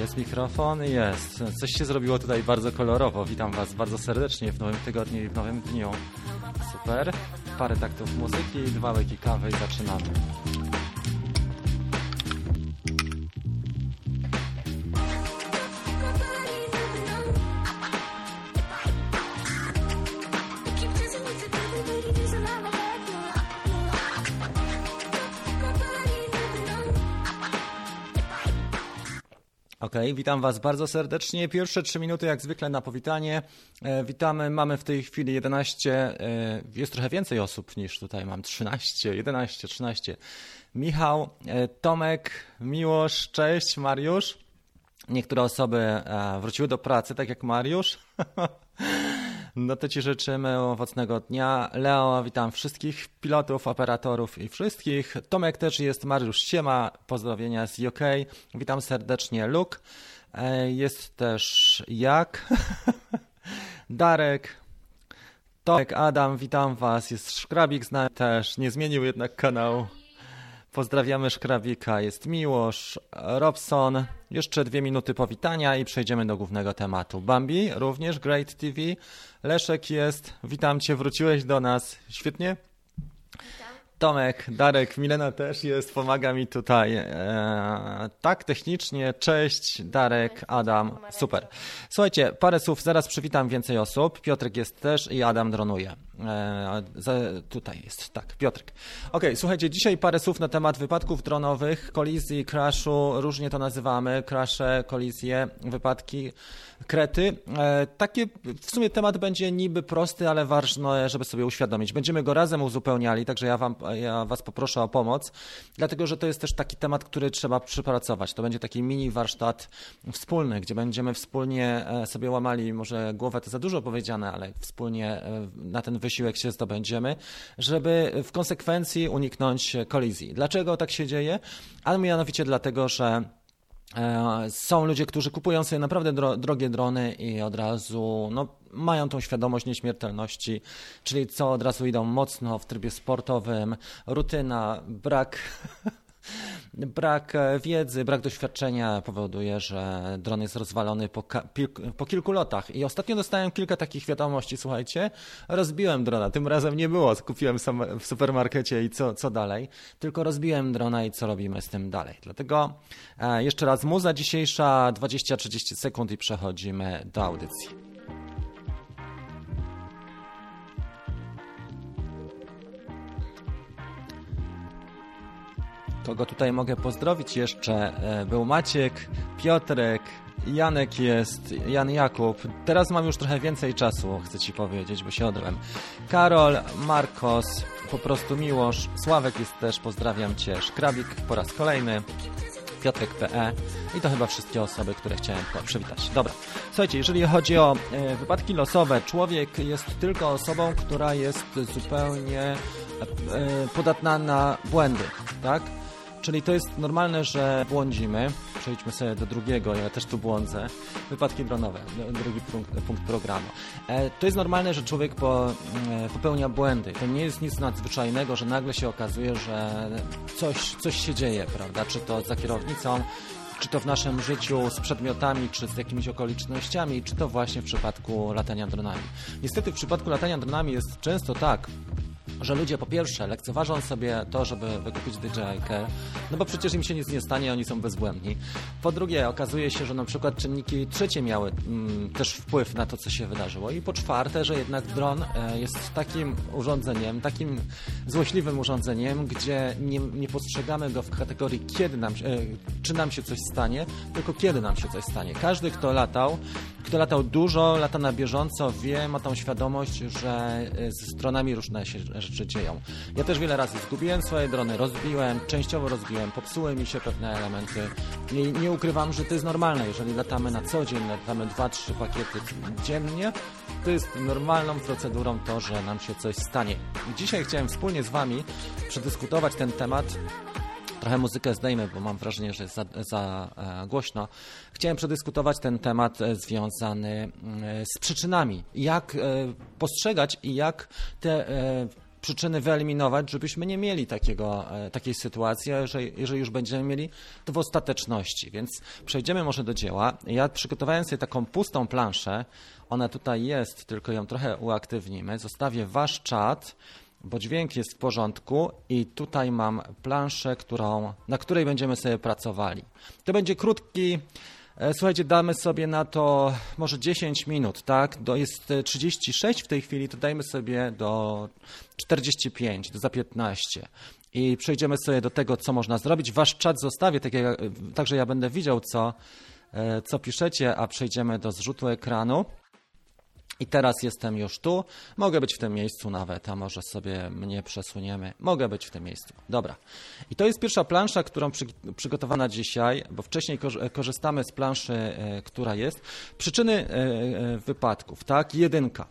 Jest mikrofon? Jest. Coś się zrobiło tutaj bardzo kolorowo. Witam Was bardzo serdecznie w nowym tygodniu i w nowym dniu. Super. Parę taktów muzyki, dwa łyki kawy i zaczynamy. Okej, witam Was bardzo serdecznie. Pierwsze trzy minuty, jak zwykle, na powitanie. E, witamy. Mamy w tej chwili 11, e, jest trochę więcej osób niż tutaj mam. 13, 11, 13. Michał, e, Tomek, Miłosz, cześć, Mariusz. Niektóre osoby e, wróciły do pracy, tak jak Mariusz. No to Ci życzymy owocnego dnia. Leo, witam wszystkich pilotów, operatorów i wszystkich. Tomek też jest, Mariusz Siema, pozdrowienia z UK. Witam serdecznie, Luke. Jest też Jak, Darek, Tomek, Adam, witam Was. Jest Szkrabik z nami też, nie zmienił jednak kanału. Pozdrawiamy Szkrabika, jest Miłosz, Robson. Jeszcze dwie minuty powitania i przejdziemy do głównego tematu. Bambi, również Great TV. Leszek jest, witam Cię, wróciłeś do nas. Świetnie? Tomek, Darek, Milena też jest, pomaga mi tutaj. E, tak, technicznie. Cześć, Darek, Adam. Super. Słuchajcie, parę słów, zaraz przywitam więcej osób. Piotrek jest też i Adam dronuje. E, tutaj jest, tak, Piotrek. Okej, słuchajcie, dzisiaj parę słów na temat wypadków dronowych, kolizji, crashu, różnie to nazywamy, crashe, kolizje, wypadki, krety. E, takie, w sumie temat będzie niby prosty, ale ważne, żeby sobie uświadomić. Będziemy go razem uzupełniali, także ja, wam, ja Was poproszę o pomoc, dlatego że to jest też taki temat, który trzeba przypracować. To będzie taki mini warsztat wspólny, gdzie będziemy wspólnie e, sobie łamali, może głowę to za dużo powiedziane, ale wspólnie na ten wysiłek się zdobędziemy, żeby w konsekwencji uniknąć kolizji. Dlaczego tak się dzieje? A mianowicie dlatego, że E, Są ludzie, którzy kupują sobie naprawdę dro drogie drony i od razu no, mają tą świadomość nieśmiertelności, czyli co od razu idą mocno w trybie sportowym, rutyna, brak. Brak e, wiedzy, brak doświadczenia powoduje, że dron jest rozwalony po, po kilku lotach. I ostatnio dostałem kilka takich wiadomości, słuchajcie, rozbiłem drona, tym razem nie było, kupiłem w supermarkecie i co, co dalej, tylko rozbiłem drona i co robimy z tym dalej. Dlatego e, jeszcze raz muza dzisiejsza, 20-30 sekund i przechodzimy do audycji. Kogo tutaj mogę pozdrowić jeszcze? E, Był Maciek, Piotrek, Janek jest, Jan Jakub. Teraz mam już trochę więcej czasu, chcę Ci powiedzieć, bo się odrłem. Karol, Markos, po prostu Miłosz, Sławek jest też, pozdrawiam Cię, Szkrabik po raz kolejny. Piotrek.pe i to chyba wszystkie osoby, które chciałem przywitać. Dobra, słuchajcie, jeżeli chodzi o e, wypadki losowe, człowiek jest tylko osobą, która jest zupełnie e, e, podatna na błędy, tak? Czyli to jest normalne, że błądzimy. Przejdźmy sobie do drugiego, ja też tu błądzę. Wypadki dronowe, drugi punkt, punkt programu. E, To jest normalne, że człowiek e, popełnia błędy. To nie jest nic nadzwyczajnego, że nagle się okazuje, że coś, coś się dzieje, prawda? Czy to za kierownicą, czy to w naszym życiu z przedmiotami, czy z jakimiś okolicznościami, czy to właśnie w przypadku latania dronami. Niestety w przypadku latania dronami jest często tak, że ludzie po pierwsze lekceważą sobie to, żeby wykupić DJI-kę, no bo przecież im się nic nie stanie, oni są bezbłędni. Po drugie, okazuje się, że na przykład czynniki trzecie miały mm, też wpływ na to, co się wydarzyło. I po czwarte, że jednak dron e, jest takim urządzeniem, takim złośliwym urządzeniem, gdzie nie, nie postrzegamy go w kategorii kiedy nam, e, czy nam się coś stanie, tylko kiedy nam się coś stanie. Każdy, kto latał, kto latał dużo, lata na bieżąco, wie, ma tą świadomość, że e, z dronami różne się rzeczy dzieją. Ja też wiele razy zgubiłem swoje drony, rozbiłem, częściowo rozbiłem, popsuły mi się pewne elementy. I nie ukrywam, że to jest normalne. Jeżeli latamy na co dzień, latamy 2-3 pakiety dziennie, to jest normalną procedurą to, że nam się coś stanie. Dzisiaj chciałem wspólnie z Wami przedyskutować ten temat Trochę muzykę zdejmę, bo mam wrażenie, że jest za, za e, głośno. Chciałem przedyskutować ten temat e, związany mm, z przyczynami. Jak e, postrzegać i jak te e, przyczyny wyeliminować, żebyśmy nie mieli takiego, takiej sytuacji, a jeżeli, jeżeli już będziemy mieli, to w ostateczności. Więc przejdziemy może do dzieła. Ja przygotowałem sobie taką pustą planszę. Ona tutaj jest, tylko ją trochę uaktywnimy. Zostawię wasz czat bo dźwięk jest w porządku i tutaj mam planszę, którą, na której będziemy sobie pracowali. To będzie krótki, e, słuchajcie, damy sobie na to może 10 minut, tak? Do, jest 36 w tej chwili, to dajmy sobie do 45, do za 15 i przejdziemy sobie do tego, co można zrobić. Wasz czat zostawię, tak jak, także ja będę widział, co, e, co piszecie, a przejdziemy do zrzutu ekranu. I teraz jestem już tu. Mogę być w tym miejscu nawet, a może sobie mnie przesuniemy. Mogę być w tym miejscu. Dobra. I to jest pierwsza plansza, którą przy, przygotowana dzisiaj, bo wcześniej korzystamy z planszy, e, która jest. Przyczyny e, e, wypadków, tak? Jedynka.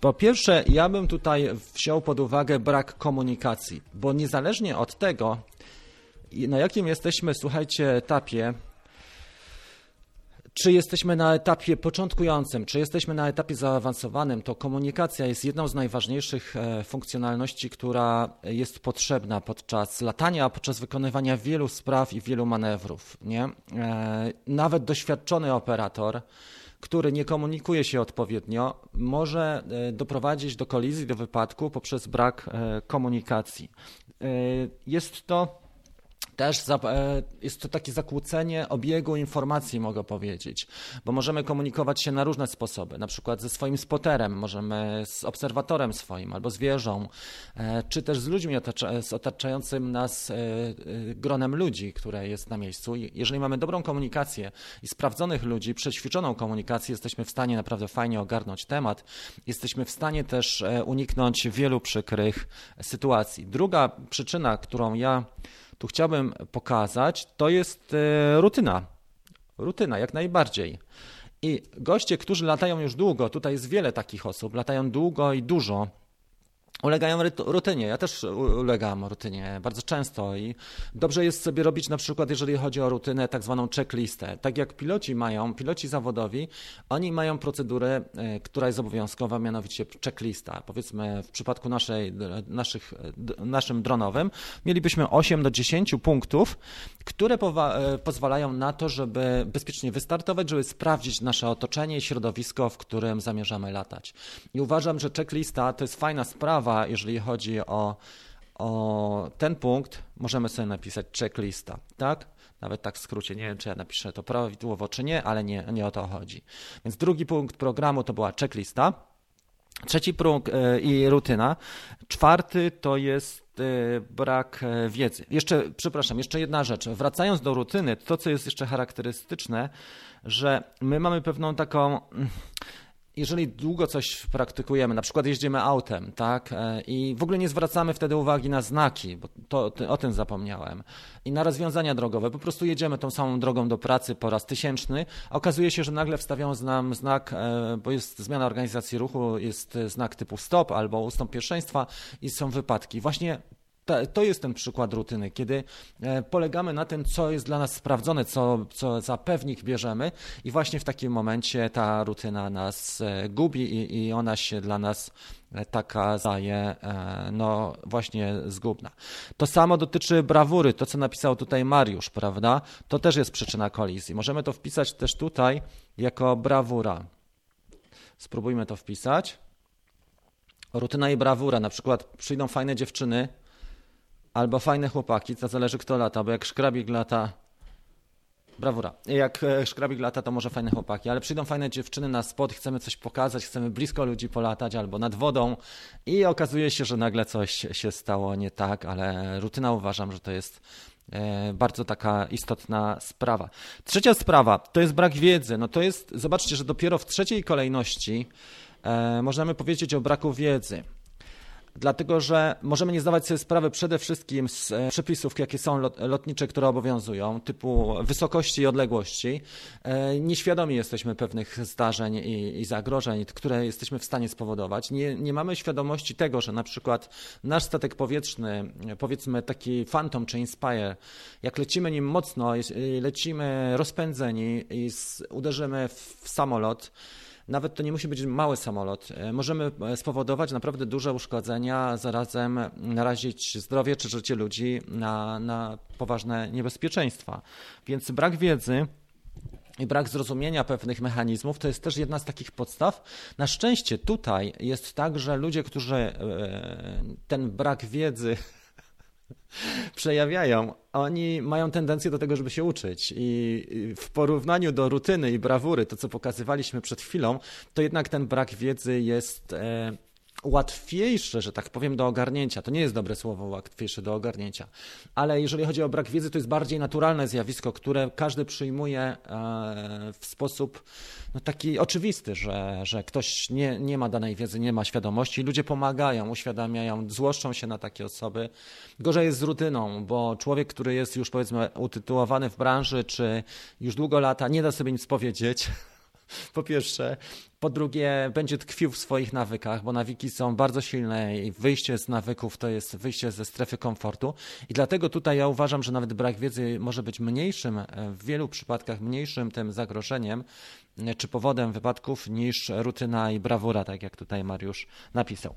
Po pierwsze, ja bym tutaj wziął pod uwagę brak komunikacji, bo niezależnie od tego, na jakim jesteśmy, słuchajcie, etapie, czy jesteśmy na etapie początkującym, czy jesteśmy na etapie zaawansowanym, to komunikacja jest jedną z najważniejszych e, funkcjonalności, która jest potrzebna podczas latania, podczas wykonywania wielu spraw i wielu manewrów. Nie? E, nawet doświadczony operator, który nie komunikuje się odpowiednio, może e, doprowadzić do kolizji, do wypadku poprzez brak komunikacji. Jest to też e, jest to takie zakłócenie obiegu informacji, mogę powiedzieć, bo możemy komunikować się na różne sposoby, na przykład ze swoim spoterem, możemy z obserwatorem swoim albo z wieżą, e, czy też z ludźmi, z otaczającym nas e, gronem ludzi, które jest na miejscu. Jeżeli mamy dobrą komunikację i sprawdzonych ludzi, przećwiczoną komunikację, jesteśmy w stanie naprawdę fajnie ogarnąć temat, jesteśmy w stanie też uniknąć wielu przykrych sytuacji. Druga przyczyna, którą ja tu chciałbym pokazać, to jest e, rutyna. Rutyna, jak najbardziej. I goście, którzy latają już długo, tutaj jest wiele takich osób, latają długo i dużo, ulegają rutynie. Ja też ulegam rutynie bardzo często i dobrze jest sobie robić na przykład, jeżeli chodzi o rutynę, tak zwaną checklistę. Tak jak piloci mają, piloci zawodowi, oni mają procedurę, e, która jest obowiązkowa, mianowicie checklista. Powiedzmy w przypadku naszej, naszych, naszym dronowym mielibyśmy 8 do 10 punktów, które e, pozwalają na to, żeby bezpiecznie wystartować, żeby sprawdzić nasze otoczenie i środowisko, w którym zamierzamy latać. I uważam, że checklista to jest fajna sprawa, jeżeli chodzi o, o ten punkt, możemy sobie napisać checklista, tak? Nawet tak w skrócie, nie wiem czy ja napiszę to prawidłowo czy nie, ale nie, nie o to chodzi. Więc drugi punkt programu to była checklista. Trzeci punkt e, i rutyna. Czwarty to jest e, brak e, wiedzy. Jeszcze, przepraszam, jeszcze jedna rzecz. Wracając do rutyny, to co jest jeszcze charakterystyczne, że my mamy pewną taką jeżeli długo coś praktykujemy, na przykład jeździmy autem, tak, e, i w ogóle nie zwracamy wtedy uwagi na znaki, bo to, o tym zapomniałem, i na rozwiązania drogowe, po prostu jedziemy tą samą drogą do pracy po raz tysięczny, a okazuje się, że nagle wstawią nam znak, e, bo jest zmiana organizacji ruchu, jest znak typu stop albo ustąp pierwszeństwa i są wypadki. Właśnie to jest ten przykład rutyny, kiedy e, polegamy na tym, co jest dla nas sprawdzone, co, co za pewnik bierzemy i właśnie w takim momencie ta rutyna nas e, gubi i, i ona się dla nas e, taka zaje, no właśnie zgubna. To samo dotyczy brawury, to co napisał tutaj Mariusz, prawda? To też jest przyczyna kolizji. Możemy to wpisać też tutaj jako brawura. Spróbujmy to wpisać. Rutyna i brawura, na przykład przyjdą fajne dziewczyny, albo fajne chłopaki, to zależy kto lata, bo jak szkrabik lata, brawura, jak e, szkrabik lata, to może fajne chłopaki, ale przyjdą fajne dziewczyny na spot, chcemy coś pokazać, chcemy blisko ludzi polatać albo nad wodą i okazuje się, że nagle coś się stało nie tak, ale rutyna uważam, że to jest e, bardzo taka istotna sprawa. Trzecia sprawa to jest brak wiedzy. No to jest, zobaczcie, że dopiero w trzeciej kolejności e, możemy powiedzieć o braku wiedzy dlatego że możemy nie zdawać sobie sprawy przede wszystkim z e, przepisów, jakie są lotnicze, które obowiązują, typu wysokości i odległości. E, nieświadomi jesteśmy pewnych zdarzeń i, zagrożeń, które jesteśmy w stanie spowodować. Nie, nie mamy świadomości tego, że na przykład nasz statek powietrzny, powiedzmy taki Phantom czy Inspire, jak lecimy nim mocno, lecimy rozpędzeni i uderzymy w samolot, nawet to nie musi być mały samolot. Możemy spowodować naprawdę duże uszkodzenia, zarazem narazić zdrowie czy życie ludzi na, na poważne niebezpieczeństwa. Więc brak wiedzy i brak zrozumienia pewnych mechanizmów to jest też jedna z takich podstaw. Na szczęście tutaj jest tak, że ludzie, którzy e, ten brak wiedzy przejawiają, oni mają tendencję do tego, żeby się uczyć. I w porównaniu do rutyny i brawury, to co pokazywaliśmy przed chwilą, to jednak ten brak wiedzy jest e, łatwiejsze, że tak powiem, do ogarnięcia. To nie jest dobre słowo, łatwiejsze do ogarnięcia. Ale jeżeli chodzi o brak wiedzy, to jest bardziej naturalne zjawisko, które każdy przyjmuje e, w sposób no, taki oczywisty, że, że ktoś nie, nie ma danej wiedzy, nie ma świadomości. Ludzie pomagają, uświadamiają, złoszczą się na takie osoby. Gorzej jest z rutyną, bo człowiek, który jest już powiedzmy utytułowany w branży, czy już długo lata, nie da sobie nic powiedzieć po pierwsze. Po drugie, będzie tkwił w swoich nawykach, bo nawiki są bardzo silne i wyjście z nawyków to jest wyjście ze strefy komfortu. I dlatego tutaj ja uważam, że nawet brak wiedzy może być mniejszym, w wielu przypadkach mniejszym tym zagrożeniem czy powodem wypadków niż rutyna i brawura, tak jak tutaj Mariusz napisał.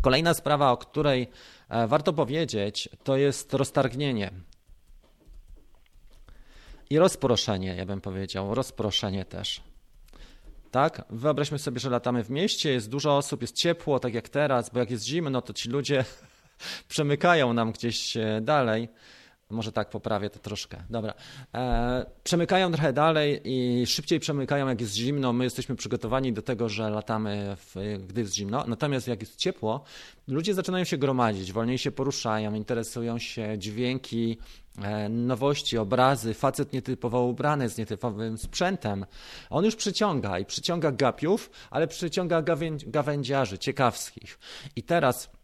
Kolejna sprawa, o której e, warto powiedzieć, to jest roztargnienie. I rozproszenie, ja bym powiedział, rozproszenie też tak? Wyobraźmy sobie, że latamy w mieście, jest dużo osób, jest ciepło, tak jak teraz, bo jak jest zimno, to ci ludzie przemykają nam gdzieś e, dalej. Może tak poprawię to troszkę. Dobra. E, przemykają trochę dalej i szybciej przemykają, jak jest zimno. My jesteśmy przygotowani do tego, że latamy, w, gdy jest zimno. Natomiast jak jest ciepło, ludzie zaczynają się gromadzić, wolniej się poruszają, interesują się dźwięki, e, nowości, obrazy. Facet nietypowo ubrany z nietypowym sprzętem. On już przyciąga i przyciąga gapiów, ale przyciąga gawędziarzy ciekawskich. I teraz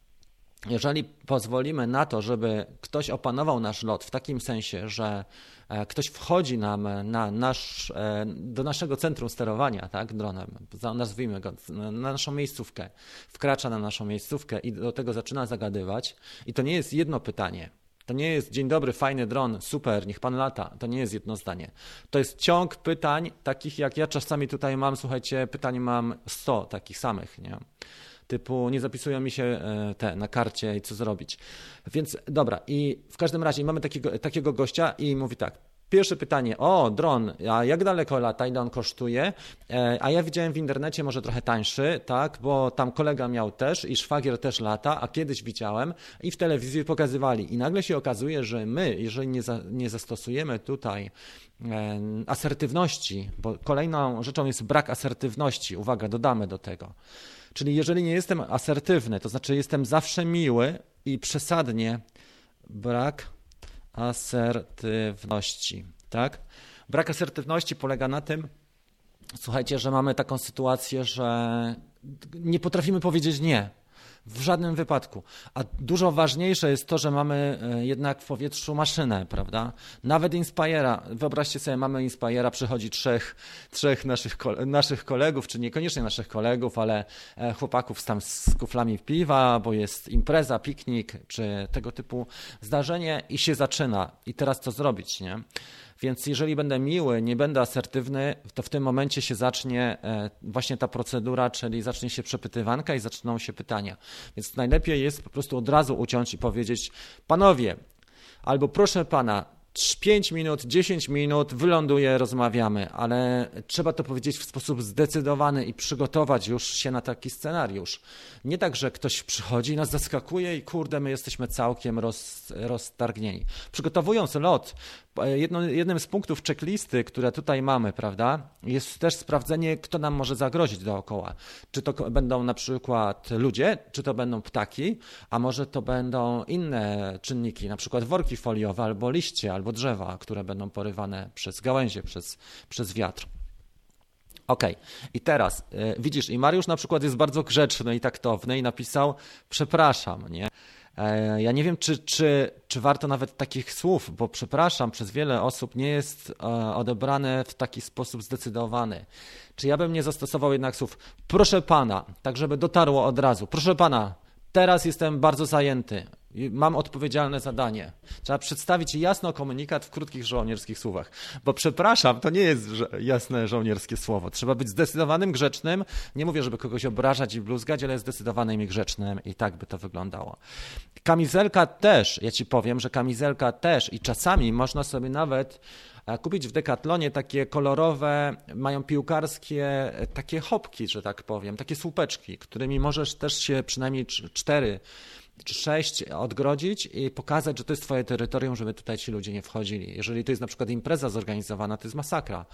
jeżeli pozwolimy na to, żeby ktoś opanował nasz lot w takim sensie, że e, ktoś wchodzi nam na nasz, e, do naszego centrum sterowania tak, dronem, nazwijmy go, na naszą miejscówkę, wkracza na naszą miejscówkę i do tego zaczyna zagadywać, i to nie jest jedno pytanie. To nie jest dzień dobry, fajny dron, super, niech pan lata. To nie jest jedno zdanie. To jest ciąg pytań, takich jak ja czasami tutaj mam, słuchajcie, pytań mam 100 takich samych. Nie? Typu nie zapisują mi się e, te na karcie i co zrobić. Więc dobra, i w każdym razie mamy takiego, takiego gościa i mówi tak. Pierwsze pytanie, o dron, a jak daleko lata, ile on kosztuje? E, a ja widziałem w internecie może trochę tańszy, tak, bo tam kolega miał też i szwagier też lata, a kiedyś widziałem i w telewizji pokazywali. I nagle się okazuje, że my, jeżeli nie, za, nie zastosujemy tutaj e, asertywności, bo kolejną rzeczą jest brak asertywności, uwaga, dodamy do tego Czyli jeżeli nie jestem asertywny, to znaczy jestem zawsze miły i przesadnie brak asertywności, tak? Brak asertywności polega na tym, słuchajcie, że mamy taką sytuację, że nie potrafimy powiedzieć nie. W żadnym wypadku. A dużo ważniejsze jest to, że mamy e, jednak w powietrzu maszynę, prawda? Nawet Inspire'a. Wyobraźcie sobie, mamy Inspire'a, przychodzi trzech, trzech naszych, naszych kolegów, czy niekoniecznie naszych kolegów, ale e, chłopaków tam z kuflami piwa, bo jest impreza, piknik, czy tego typu zdarzenie i się zaczyna. I teraz co zrobić, nie? Więc jeżeli będę miły, nie będę asertywny, to w tym momencie się zacznie e, właśnie ta procedura, czyli zacznie się przepytywanka i zaczną się pytania. Więc najlepiej jest po prostu od razu uciąć i powiedzieć: Panowie, albo proszę pana, 5 minut, 10 minut, wyląduje, rozmawiamy, ale trzeba to powiedzieć w sposób zdecydowany i przygotować już się na taki scenariusz. Nie tak, że ktoś przychodzi, nas zaskakuje i kurde, my jesteśmy całkiem roz, roztargnieni. Przygotowując lot, jedno, jednym z punktów checklisty, które tutaj mamy, prawda, jest też sprawdzenie, kto nam może zagrozić dookoła. Czy to będą na przykład ludzie, czy to będą ptaki, a może to będą inne czynniki, na przykład worki foliowe albo liście, albo drzewa, które będą porywane przez gałęzie, przez, przez wiatr. OK. I teraz y, widzisz, i Mariusz na przykład jest bardzo grzeczny i taktowny i napisał: Przepraszam, nie? E, ja nie wiem, czy, czy, czy warto nawet takich słów, bo przepraszam, przez wiele osób nie jest e, odebrane w taki sposób zdecydowany. Czy ja bym nie zastosował jednak słów, proszę pana, tak żeby dotarło od razu, proszę pana, teraz jestem bardzo zajęty, Mam odpowiedzialne zadanie. Trzeba przedstawić jasno komunikat w krótkich żołnierskich słowach. Bo przepraszam, to nie jest jasne żołnierskie słowo. Trzeba być zdecydowanym, grzecznym. Nie mówię, żeby kogoś obrażać i bluzgać, ale zdecydowanym i grzecznym i tak by to wyglądało. Kamizelka też, ja ci powiem, że kamizelka też i czasami można sobie nawet kupić w Decathlonie takie kolorowe, mają piłkarskie takie hopki, że tak powiem, takie słupeczki, którymi możesz też się przynajmniej cztery czy sześć odgrodzić i pokazać, że to jest twoje terytorium, żeby tutaj ci ludzie nie wchodzili. Jeżeli to jest na przykład impreza zorganizowana, to jest masakra.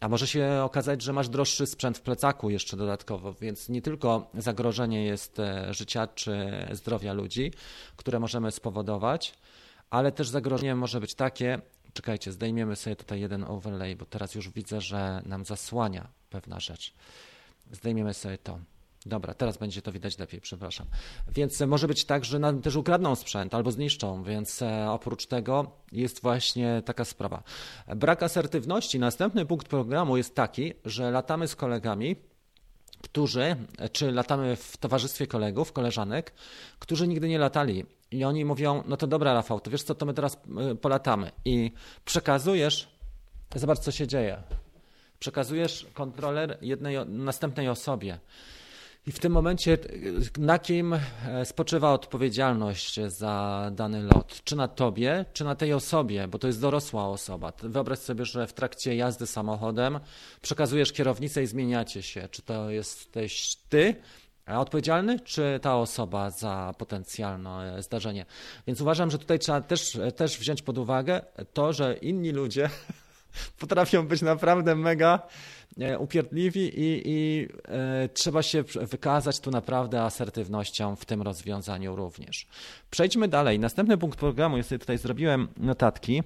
A może się okazać, że masz droższy sprzęt w plecaku jeszcze dodatkowo, więc nie tylko zagrożenie jest e, życia czy zdrowia ludzi, które możemy spowodować, ale też zagrożenie może być takie, czekajcie, zdejmiemy sobie tutaj jeden overlay, bo teraz już widzę, że nam zasłania pewna rzecz. Zdejmiemy sobie to. Dobra, teraz będzie to widać lepiej, przepraszam. Więc może być tak, że nam też ukradną sprzęt albo zniszczą, więc e, oprócz tego jest właśnie taka sprawa. Brak asertywności. Następny punkt programu jest taki, że latamy z kolegami, którzy, czy latamy w towarzystwie kolegów, koleżanek, którzy nigdy nie latali. I oni mówią, no to dobra Rafał, to wiesz co, to my teraz e, polatamy. I przekazujesz, zobacz co się dzieje. Przekazujesz kontroler jednej, następnej osobie. I w tym momencie na kim e, spoczywa odpowiedzialność za dany lot? Czy na tobie, czy na tej osobie, bo to jest dorosła osoba. Wyobraź sobie, że w trakcie jazdy samochodem przekazujesz kierownicę i zmieniacie się. Czy to jesteś ty, odpowiedzialny, czy ta osoba za potencjalne zdarzenie. Więc uważam, że tutaj trzeba też, też wziąć pod uwagę to, że inni ludzie potrafią być naprawdę mega E, upierdliwi i, i e, trzeba się wykazać tu naprawdę asertywnością w tym rozwiązaniu również. Przejdźmy dalej. Następny punkt programu, ja sobie tutaj zrobiłem notatki,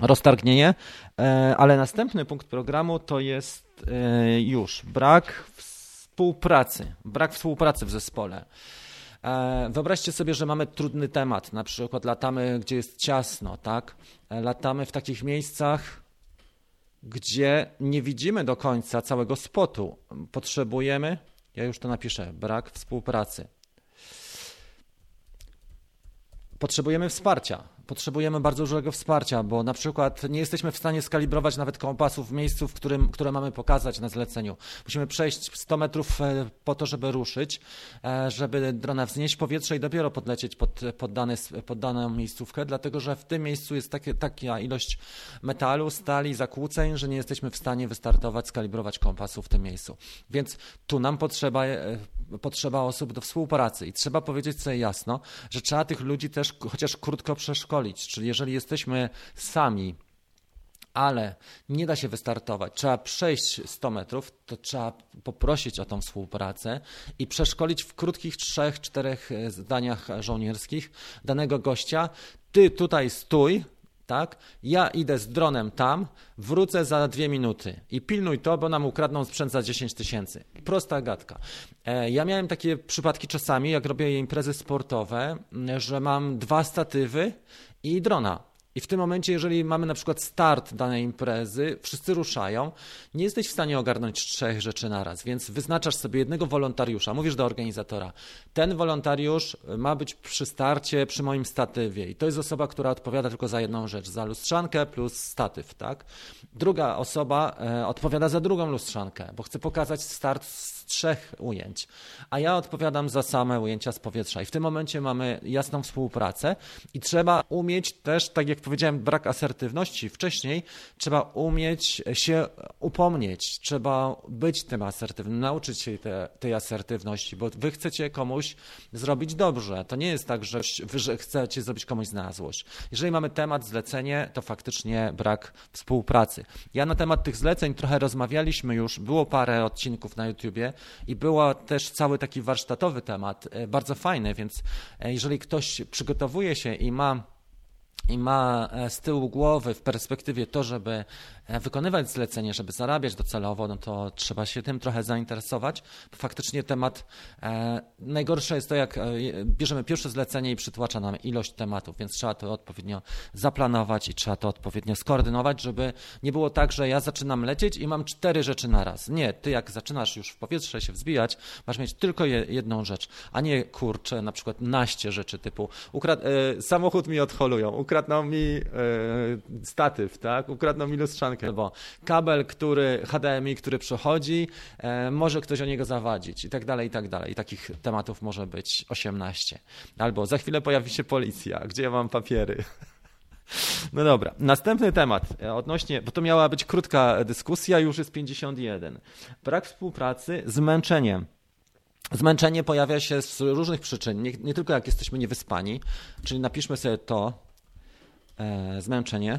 roztargnienie, e, ale następny punkt programu to jest e, już brak współpracy, brak współpracy w zespole. E, wyobraźcie sobie, że mamy trudny temat, na przykład latamy, gdzie jest ciasno, tak? E, latamy w takich miejscach, gdzie nie widzimy do końca całego spotu. Potrzebujemy, ja już to napiszę, brak współpracy. Potrzebujemy wsparcia potrzebujemy bardzo dużego wsparcia, bo na przykład nie jesteśmy w stanie skalibrować nawet kompasów w miejscu, w którym, które mamy pokazać na zleceniu. Musimy przejść 100 metrów e, po to, żeby ruszyć, e, żeby drona wznieść powietrze i dopiero podlecieć pod, pod, dany, pod daną miejscówkę, dlatego że w tym miejscu jest takie, taka ilość metalu, stali, zakłóceń, że nie jesteśmy w stanie wystartować, skalibrować kompasu w tym miejscu. Więc tu nam potrzeba, e, potrzeba osób do współpracy i trzeba powiedzieć sobie jasno, że trzeba tych ludzi też chociaż krótko przeszkolić Czyli jeżeli jesteśmy sami, ale nie da się wystartować, trzeba przejść 100 metrów, to trzeba poprosić o tą współpracę i przeszkolić w krótkich trzech, czterech e, zdaniach żołnierskich danego gościa. Ty tutaj stój, tak? Ja idę z dronem tam, wrócę za dwie minuty i pilnuj to, bo nam ukradną sprzęt za 10 tysięcy. Prosta gadka. E, ja miałem takie przypadki czasami, jak robię imprezy sportowe, że mam dwa statywy i drona. I w tym momencie, jeżeli mamy na przykład start danej imprezy, wszyscy ruszają, nie jesteś w stanie ogarnąć trzech rzeczy naraz, więc wyznaczasz sobie jednego wolontariusza, mówisz do organizatora, ten wolontariusz ma być przy starcie przy moim statywie i to jest osoba, która odpowiada tylko za jedną rzecz, za lustrzankę plus statyw, tak? Druga osoba e, odpowiada za drugą lustrzankę, bo chce pokazać start z trzech ujęć, a ja odpowiadam za same ujęcia z powietrza i w tym momencie mamy jasną współpracę i trzeba umieć też, tak jak powiedziałem, brak asertywności wcześniej, trzeba umieć się upomnieć, trzeba być tym asertywnym, nauczyć się te, tej asertywności, bo wy chcecie komuś zrobić dobrze. To nie jest tak, że że chcecie zrobić komuś na złość. Jeżeli mamy temat, zlecenie, to faktycznie brak współpracy. Ja na temat tych zleceń trochę rozmawialiśmy już, było parę odcinków na YouTubie i był też cały taki warsztatowy temat, e, bardzo fajny, więc e, jeżeli ktoś przygotowuje się i ma i ma e, z tyłu głowy w perspektywie to, żeby wykonywać zlecenie, żeby zarabiać docelowo, no to trzeba się tym trochę zainteresować. Faktycznie temat, e, najgorsze jest to, jak e, bierzemy pierwsze zlecenie i przytłacza nam ilość tematów, więc trzeba to odpowiednio zaplanować i trzeba to odpowiednio skoordynować, żeby nie było tak, że ja zaczynam lecieć i mam cztery rzeczy na raz. Nie, ty jak zaczynasz już w powietrze się wzbijać, masz mieć tylko je, jedną rzecz, a nie kurczę, na przykład naście rzeczy typu e, samochód mi odholują, ukradną mi e, statyw, tak? ukradną mi lustrzankę, albo kabel, który HDMI, który przechodzi, e, może ktoś o niego zawadzić i tak dalej, i tak dalej. I takich tematów może być 18. Albo za chwilę pojawi się policja, gdzie ja mam papiery. No dobra, następny temat e, odnośnie, bo to miała być krótka dyskusja, już jest 51. Brak współpracy, zmęczenie. Zmęczenie pojawia się z różnych przyczyn, nie, nie tylko jak jesteśmy niewyspani, czyli napiszmy sobie to, e, zmęczenie,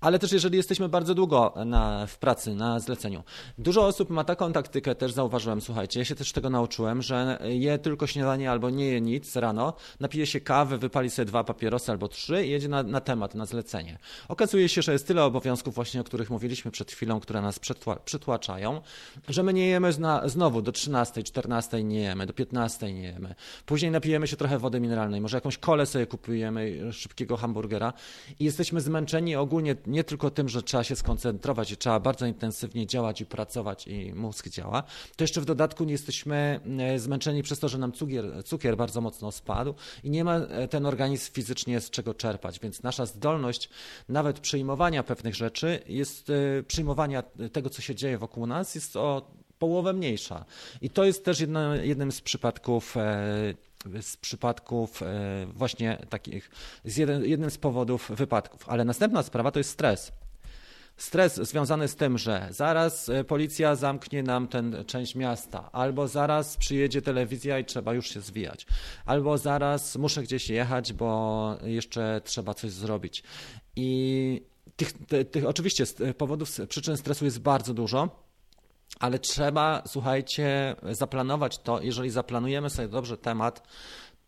ale też jeżeli jesteśmy bardzo długo na, w pracy, na zleceniu. Dużo osób ma taką taktykę, też zauważyłem, słuchajcie, ja się też tego nauczyłem, że je tylko śniadanie albo nie je nic rano, napije się kawy, wypali sobie dwa papierosy albo trzy i jedzie na, na temat, na zlecenie. Okazuje się, że jest tyle obowiązków właśnie, o których mówiliśmy przed chwilą, które nas przytła, przytłaczają, że my nie jemy zna, znowu do 13, 14 nie jemy, do 15 nie jemy. Później napijemy się trochę wody mineralnej, może jakąś kolę sobie kupujemy, szybkiego hamburgera i jesteśmy zmęczeni ogólnie nie tylko tym, że trzeba się skoncentrować i trzeba bardzo intensywnie działać i pracować i mózg działa, to jeszcze w dodatku nie jesteśmy e, zmęczeni przez to, że nam cukier, cukier bardzo mocno spadł i nie ma e, ten organizm fizycznie z czego czerpać, więc nasza zdolność nawet przyjmowania pewnych rzeczy jest e, przyjmowania tego, co się dzieje wokół nas jest o połowę mniejsza. I to jest też jedno, jednym z przypadków z przypadków e, właśnie takich, z jeden, jednym z powodów wypadków. Ale następna sprawa to jest stres. Stres związany z tym, że zaraz e, policja zamknie nam tę część miasta, albo zaraz przyjedzie telewizja i trzeba już się zwijać, albo zaraz muszę gdzieś jechać, bo jeszcze trzeba coś zrobić. I tych, tych oczywiście powodów, przyczyn stresu jest bardzo dużo. Ale trzeba, słuchajcie, zaplanować to, jeżeli zaplanujemy sobie dobrze temat,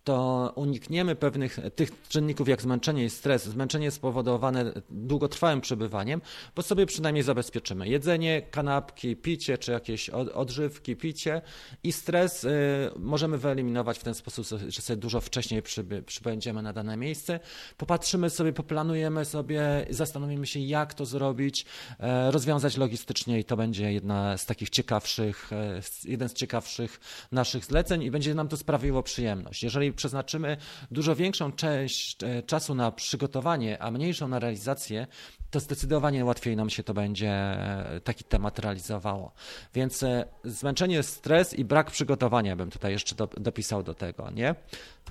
to unikniemy pewnych tych czynników jak zmęczenie i stres. Zmęczenie spowodowane długotrwałym przebywaniem, bo sobie przynajmniej zabezpieczymy jedzenie, kanapki, picie czy jakieś odżywki, picie i stres y, możemy wyeliminować w ten sposób, że sobie dużo wcześniej przyby, przybędziemy na dane miejsce. Popatrzymy sobie, poplanujemy sobie, zastanowimy się jak to zrobić, e, rozwiązać logistycznie i to będzie jedna z takich ciekawszych, e, jeden z ciekawszych naszych zleceń i będzie nam to sprawiło przyjemność. Jeżeli przeznaczymy dużo większą część e, czasu na przygotowanie, a mniejszą na realizację, to zdecydowanie łatwiej nam się to będzie e, taki temat realizowało. Więc e, zmęczenie, stres i brak przygotowania bym tutaj jeszcze do, dopisał do tego, nie?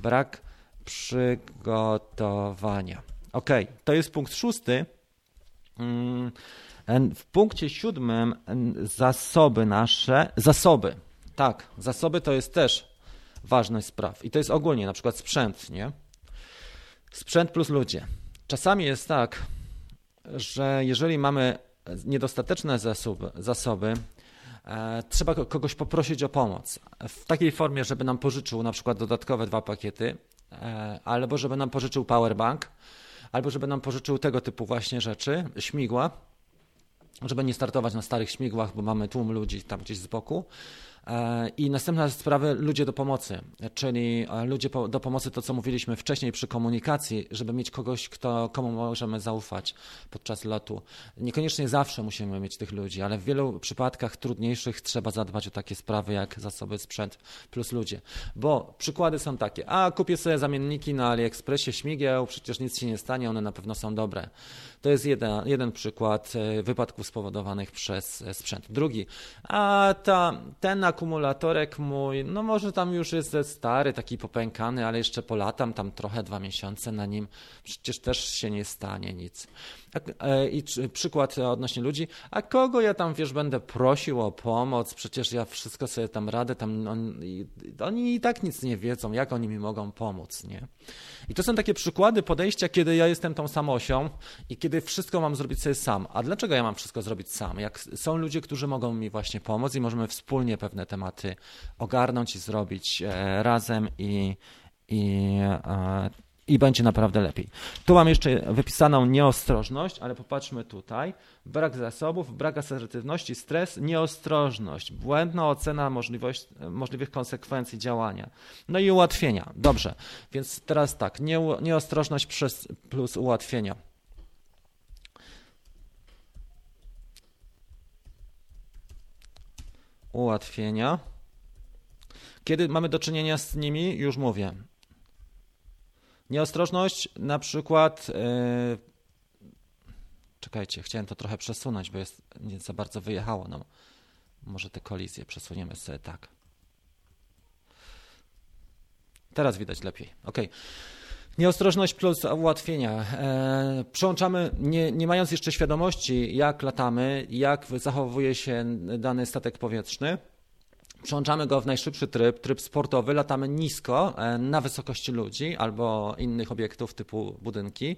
Brak przygotowania. Ok, to jest punkt szósty. Mm, w punkcie siódmym zasoby nasze, zasoby. Tak, zasoby to jest też ważność spraw. I to jest ogólnie, na przykład sprzęt, nie? Sprzęt plus ludzie. Czasami jest tak, że jeżeli mamy niedostateczne zasoby, zasoby e, trzeba kogoś poprosić o pomoc. W takiej formie, żeby nam pożyczył na przykład dodatkowe dwa pakiety, e, albo żeby nam pożyczył powerbank, albo żeby nam pożyczył tego typu właśnie rzeczy, śmigła, żeby nie startować na starych śmigłach, bo mamy tłum ludzi tam gdzieś z boku. E, I następna sprawa, ludzie do pomocy, czyli e, ludzie do pomocy, to co mówiliśmy wcześniej przy komunikacji, żeby mieć kogoś, kto, komu możemy zaufać podczas lotu. Niekoniecznie zawsze musimy mieć tych ludzi, ale w wielu przypadkach trudniejszych trzeba zadbać o takie sprawy jak zasoby, sprzęt plus ludzie. Bo przykłady są takie, a kupię sobie zamienniki na AliExpressie śmigieł, przecież nic się nie stanie, one na pewno są dobre. To jest jeden, jeden przykład e, wypadków spowodowanych przez sprzęt. Drugi, a ta, ten akumulatorek mój, no może tam już jest stary, taki popękany, ale jeszcze polatam tam trochę, dwa miesiące na nim, przecież też się nie stanie nic. E, I przykład odnośnie ludzi, a kogo ja tam, wiesz, będę prosił o pomoc, przecież ja wszystko sobie tam radę, tam oni, oni i tak nic nie wiedzą, jak oni mi mogą pomóc, nie? I to są takie przykłady podejścia, kiedy ja jestem tą samosią i kiedy wszystko mam zrobić sobie sam. A dlaczego ja mam wszystko zrobić sam? Jak są ludzie, którzy mogą mi właśnie pomóc i możemy wspólnie pewne tematy ogarnąć i zrobić e, razem i, i, e, i będzie naprawdę lepiej. Tu mam jeszcze wypisaną nieostrożność, ale popatrzmy tutaj. Brak zasobów, brak asertywności, stres, nieostrożność, błędna ocena możliwych konsekwencji działania. No i ułatwienia. Dobrze, więc teraz tak, nie, nieostrożność przez plus ułatwienia. Ułatwienia. Kiedy mamy do czynienia z nimi, już mówię, Nieostrożność na przykład. Yy... Czekajcie, chciałem to trochę przesunąć, bo jest nie za bardzo wyjechało nam. Może te kolizje przesuniemy sobie tak. Teraz widać lepiej. Ok. Nieostrożność plus ułatwienia. E, przełączamy, nie, nie mając jeszcze świadomości, jak latamy, jak zachowuje się dany statek powietrzny Przełączamy go w najszybszy tryb, tryb sportowy, latamy nisko e, na wysokości ludzi albo innych obiektów typu budynki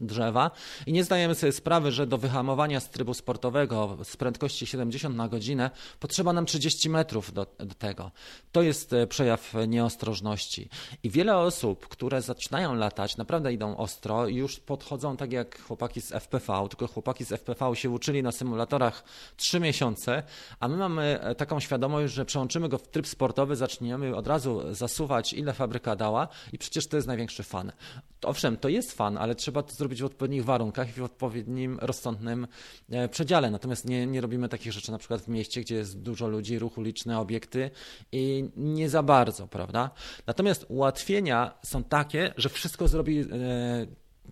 drzewa i nie zdajemy sobie sprawy, że do wyhamowania z trybu sportowego z prędkości 70 na godzinę potrzeba nam 30 metrów do, do, tego. To jest e, przejaw nieostrożności. I wiele osób, które zaczynają latać, naprawdę idą ostro i już podchodzą tak jak chłopaki z FPV, tylko chłopaki z FPV się uczyli na symulatorach 3 miesiące, a my mamy e, taką świadomość, że przełączymy go w tryb sportowy, zaczniemy od razu zasuwać, ile fabryka dała i przecież to jest największy fan. Owszem, to jest fan, ale trzeba to zrobić w odpowiednich warunkach i w odpowiednim, rozsądnym e, przedziale. Natomiast nie, nie robimy takich rzeczy na przykład w mieście, gdzie jest dużo ludzi, ruch uliczny, obiekty i nie za bardzo, prawda? Natomiast ułatwienia są takie, że wszystko zrobi e,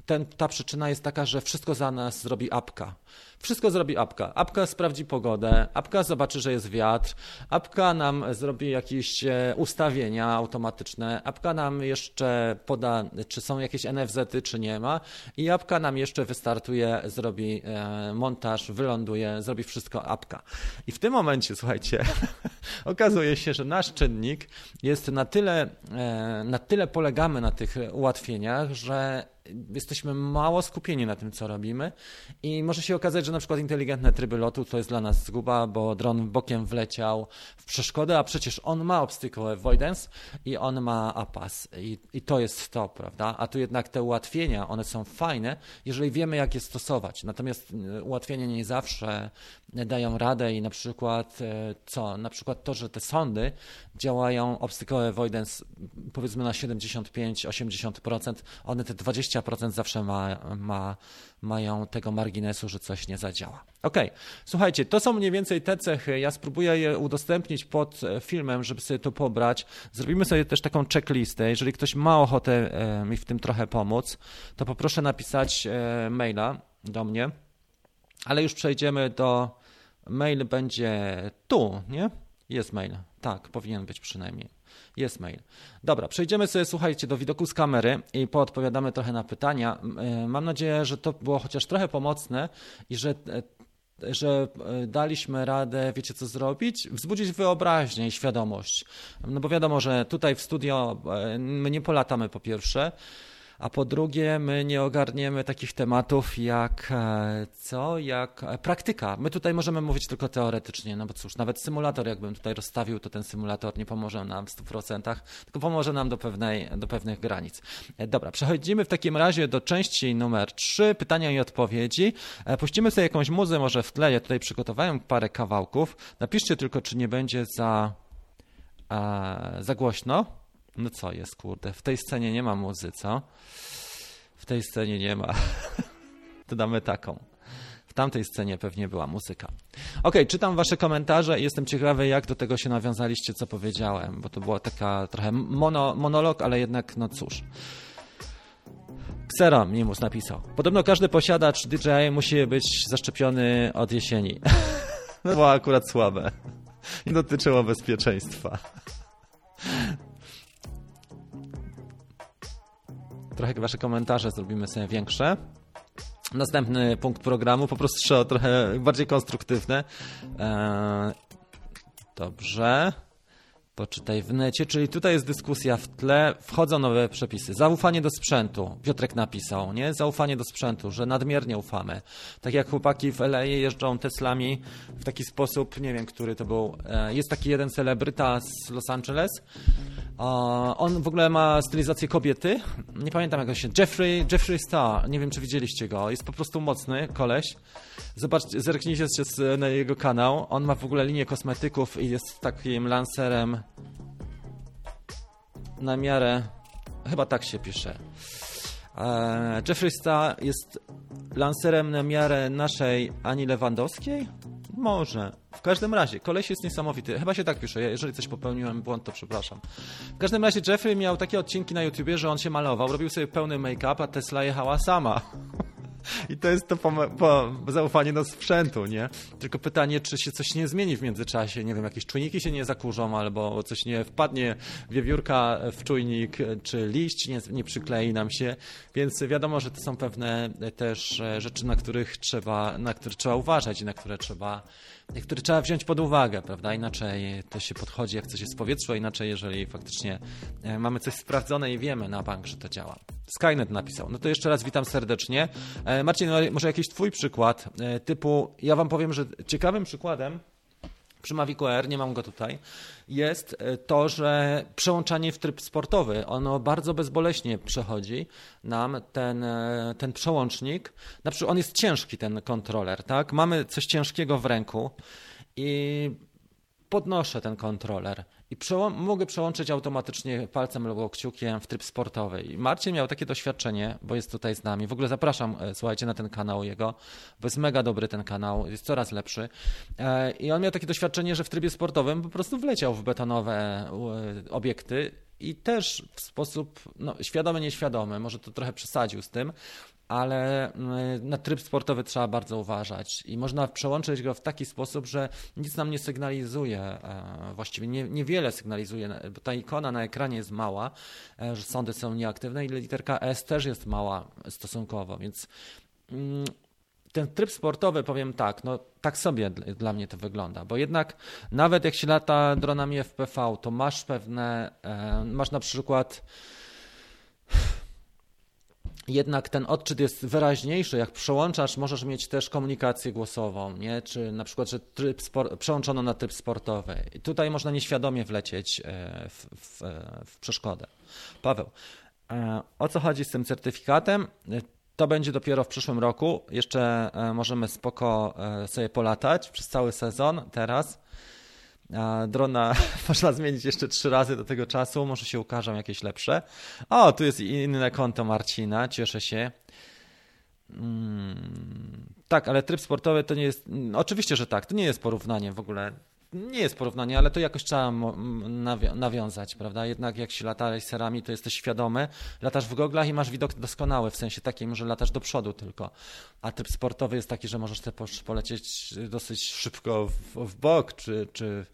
ten, ta przyczyna jest taka, że wszystko za nas zrobi apka. Wszystko zrobi apka. Apka sprawdzi pogodę, apka zobaczy, że jest wiatr, apka nam zrobi jakieś e, ustawienia automatyczne, apka nam jeszcze poda, czy są jakieś NFZ-y, czy nie ma, i apka nam jeszcze wystartuje, zrobi e, montaż, wyląduje, zrobi wszystko apka. I w tym momencie, słuchajcie, okazuje się, że nasz czynnik jest na tyle, e, na tyle polegamy na tych ułatwieniach, że jesteśmy mało skupieni na tym, co robimy i może się okazać, że na przykład inteligentne tryby lotu to jest dla nas zguba, bo dron bokiem wleciał w przeszkodę, a przecież on ma obstacle avoidance i on ma APAS i, i to jest to, prawda? A tu jednak te ułatwienia, one są fajne, jeżeli wiemy, jak je stosować. Natomiast e, ułatwienia nie zawsze dają radę i na przykład e, co? Na przykład to, że te sądy działają obstacle avoidance powiedzmy na 75-80%, one te 20% zawsze ma, ma, mają tego marginesu, że coś nie zadziała. Ok, słuchajcie, to są mniej więcej te cechy. Ja spróbuję je udostępnić pod e, filmem, żeby sobie to pobrać. Zrobimy sobie też taką checklistę. Jeżeli ktoś ma ochotę e, mi w tym trochę pomóc, to poproszę napisać maila do mnie. Ale już przejdziemy do Mail będzie tu, nie? Jest mail. Tak, powinien być przynajmniej. Jest mail. Dobra, przejdziemy sobie, słuchajcie, do widoku z kamery i poodpowiadamy trochę na pytania. E, mam nadzieję, że to było chociaż trochę pomocne i że e, że e, daliśmy radę, wiecie co zrobić? Wzbudzić wyobraźnię i świadomość. No bo wiadomo, że tutaj w studio my nie polatamy po pierwsze, a po drugie my nie ogarniemy takich tematów jak e, co, jak e, praktyka. My tutaj możemy mówić tylko teoretycznie, no bo cóż, nawet symulator jakbym tutaj rozstawił, to ten symulator nie pomoże nam w 100%, tylko pomoże nam do, pewnej, do pewnych granic. E, dobra, przechodzimy w takim razie do części numer 3, pytania i odpowiedzi. Puścimy sobie jakąś muzę może w tle, ja tutaj przygotowałem parę kawałków. Napiszcie tylko, czy nie będzie za, za głośno. No co jest, kurde, w tej scenie nie ma muzy, co? W tej scenie nie ma. to damy taką. W tamtej scenie pewnie była muzyka. Ok, czytam wasze komentarze i jestem ciekawy, jak do tego się nawiązaliście, co powiedziałem, bo to była taka trochę mono, monolog, ale jednak, no cóż. Xero Mimus napisał. Podobno każdy posiadacz DJI musi być zaszczepiony od jesieni. no było akurat słabe. Nie dotyczyło bezpieczeństwa. Trochę wasze komentarze zrobimy sobie większe. Następny punkt programu, po prostu trochę bardziej konstruktywne. Dobrze. Poczytaj w necie, czyli tutaj jest dyskusja w tle, wchodzą nowe przepisy. Zaufanie do sprzętu, Piotrek napisał, nie? Zaufanie do sprzętu, że nadmiernie ufamy. Tak jak chłopaki w LA jeżdżą Teslami w taki sposób, nie wiem, który to był. E, jest taki jeden celebryta z Los Angeles, On w ogóle ma stylizację kobiety. Nie pamiętam jak się. Jeffrey, Jeffrey Star. Nie wiem, czy widzieliście go. Jest po prostu mocny koleś. Zobaczcie, zerknijcie się na jego kanał. On ma w ogóle linię kosmetyków i jest takim lancerem na miarę. Chyba tak się pisze. E, Jeffrey Star jest lancerem na miarę naszej Ani Lewandowskiej? Może. W każdym razie, koleś jest niesamowity. Chyba się tak pisze. Jeżeli coś popełniłem błąd, to przepraszam. W każdym razie Jeffrey miał takie odcinki na YouTubie, że on się malował, robił sobie pełny make-up, a Tesla jechała sama. I to jest to zaufanie do sprzętu, nie? Tylko pytanie, czy się coś nie zmieni w międzyczasie, nie wiem, jakieś czujniki się nie zakurzą, albo coś nie wpadnie, wiewiórka w czujnik, czy liść nie, nie przyklei nam się, więc wiadomo, że to są pewne też e, rzeczy, na których trzeba, na które trzeba uważać i na które trzeba które trzeba wziąć pod uwagę, prawda? Inaczej to się podchodzi, jak coś jest w powietrzu, a inaczej, jeżeli faktycznie e, mamy coś sprawdzone i wiemy na bank, że to działa. Skynet napisał. No to jeszcze raz witam serdecznie. E, Marcin, no, może jakiś twój przykład e, typu, ja wam powiem, że ciekawym przykładem przy Mavicu Air, nie mam go tutaj, jest e, to, że przełączanie w tryb sportowy, ono bardzo bezboleśnie przechodzi nam ten, e, ten przełącznik. Na przykład on jest ciężki, ten kontroler, tak? Mamy coś ciężkiego w ręku i podnoszę ten kontroler i mogę przełączyć automatycznie palcem albo kciukiem w tryb sportowy. I Marcin miał takie doświadczenie, bo jest tutaj z nami. W ogóle zapraszam, e, słuchajcie, na ten kanał jego, bo jest mega dobry ten kanał, jest coraz lepszy. E, I on miał takie doświadczenie, że w trybie sportowym po prostu wleciał w betonowe obiekty i też w sposób no, świadomy, nieświadomy, może to trochę przesadził z tym, ale mm, na tryb sportowy trzeba bardzo uważać i można przełączyć go w taki sposób, że nic nam nie sygnalizuje, e, właściwie nie, niewiele sygnalizuje, bo ta ikona na ekranie jest mała, e, że sądy są nieaktywne i literka S też jest mała stosunkowo, więc mm, ten tryb sportowy, powiem tak, no tak sobie dla mnie to wygląda, bo jednak nawet jak się lata dronami FPV, to masz pewne, e, masz na przykład jednak ten odczyt jest wyraźniejszy. Jak przełączasz, możesz mieć też komunikację głosową, nie? czy na przykład, że tryb spor- przełączono na tryb sportowy. I tutaj można nieświadomie wlecieć e, w, w, e, w przeszkodę. Paweł, e, o co chodzi z tym certyfikatem? To będzie dopiero w przyszłym roku. Jeszcze możemy spoko sobie polatać przez cały sezon teraz. Drona można zmienić jeszcze trzy razy do tego czasu, może się ukażą jakieś lepsze. O, tu jest inne konto Marcina, cieszę się. Hmm, tak, ale tryb sportowy to nie jest. Oczywiście, że tak, to nie jest porównanie w ogóle nie jest porównanie, ale to jakoś trzeba nawiązać, prawda? Jednak jak się lata racerami, to jesteś świadomy, latasz w goglach i masz widok doskonały, w sensie takim, że latasz do przodu tylko. A typ sportowy jest taki, że możesz te polecieć dosyć szybko w, w bok, czy, czy,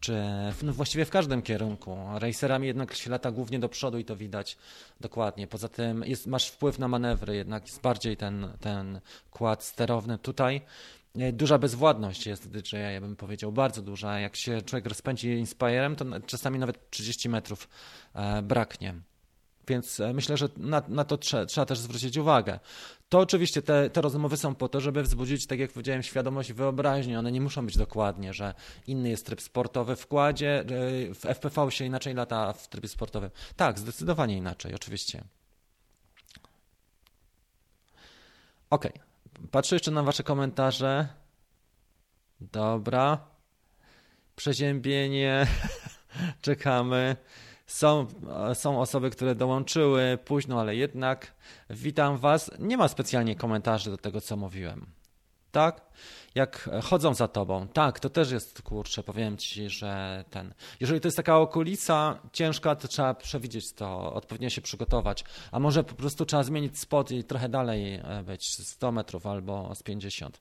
czy no właściwie w każdym kierunku. Racerami jednak się lata głównie do przodu i to widać dokładnie. Poza tym jest, masz wpływ na manewry, jednak jest bardziej ten, ten kład sterowny tutaj duża bezwładność jest DJI, ja bym powiedział, bardzo duża. Jak się człowiek rozpędzi Inspirem, to czasami nawet 30 metrów e, braknie. Więc e, myślę, że na, na to trzeba, trzeba, też zwrócić uwagę. To oczywiście te, te rozmowy są po to, żeby wzbudzić, tak jak powiedziałem, świadomość i wyobraźnię. One nie muszą być dokładnie, że inny jest tryb sportowy w kładzie, w FPV się inaczej lata w trybie sportowym. Tak, zdecydowanie inaczej, oczywiście. Okej. Okay. Patrzę jeszcze na Wasze komentarze. Dobra. Przeziębienie. Czekamy. Są, są osoby, które dołączyły późno, ale jednak. Witam Was. Nie ma specjalnie komentarzy do tego, co mówiłem tak? Jak chodzą za tobą, tak, to też jest, kurczę, powiem ci, że ten, jeżeli to jest taka okolica ciężka, to trzeba przewidzieć to, odpowiednio się przygotować, a może po prostu trzeba zmienić spot i trochę dalej e, być, 100 metrów albo z 50.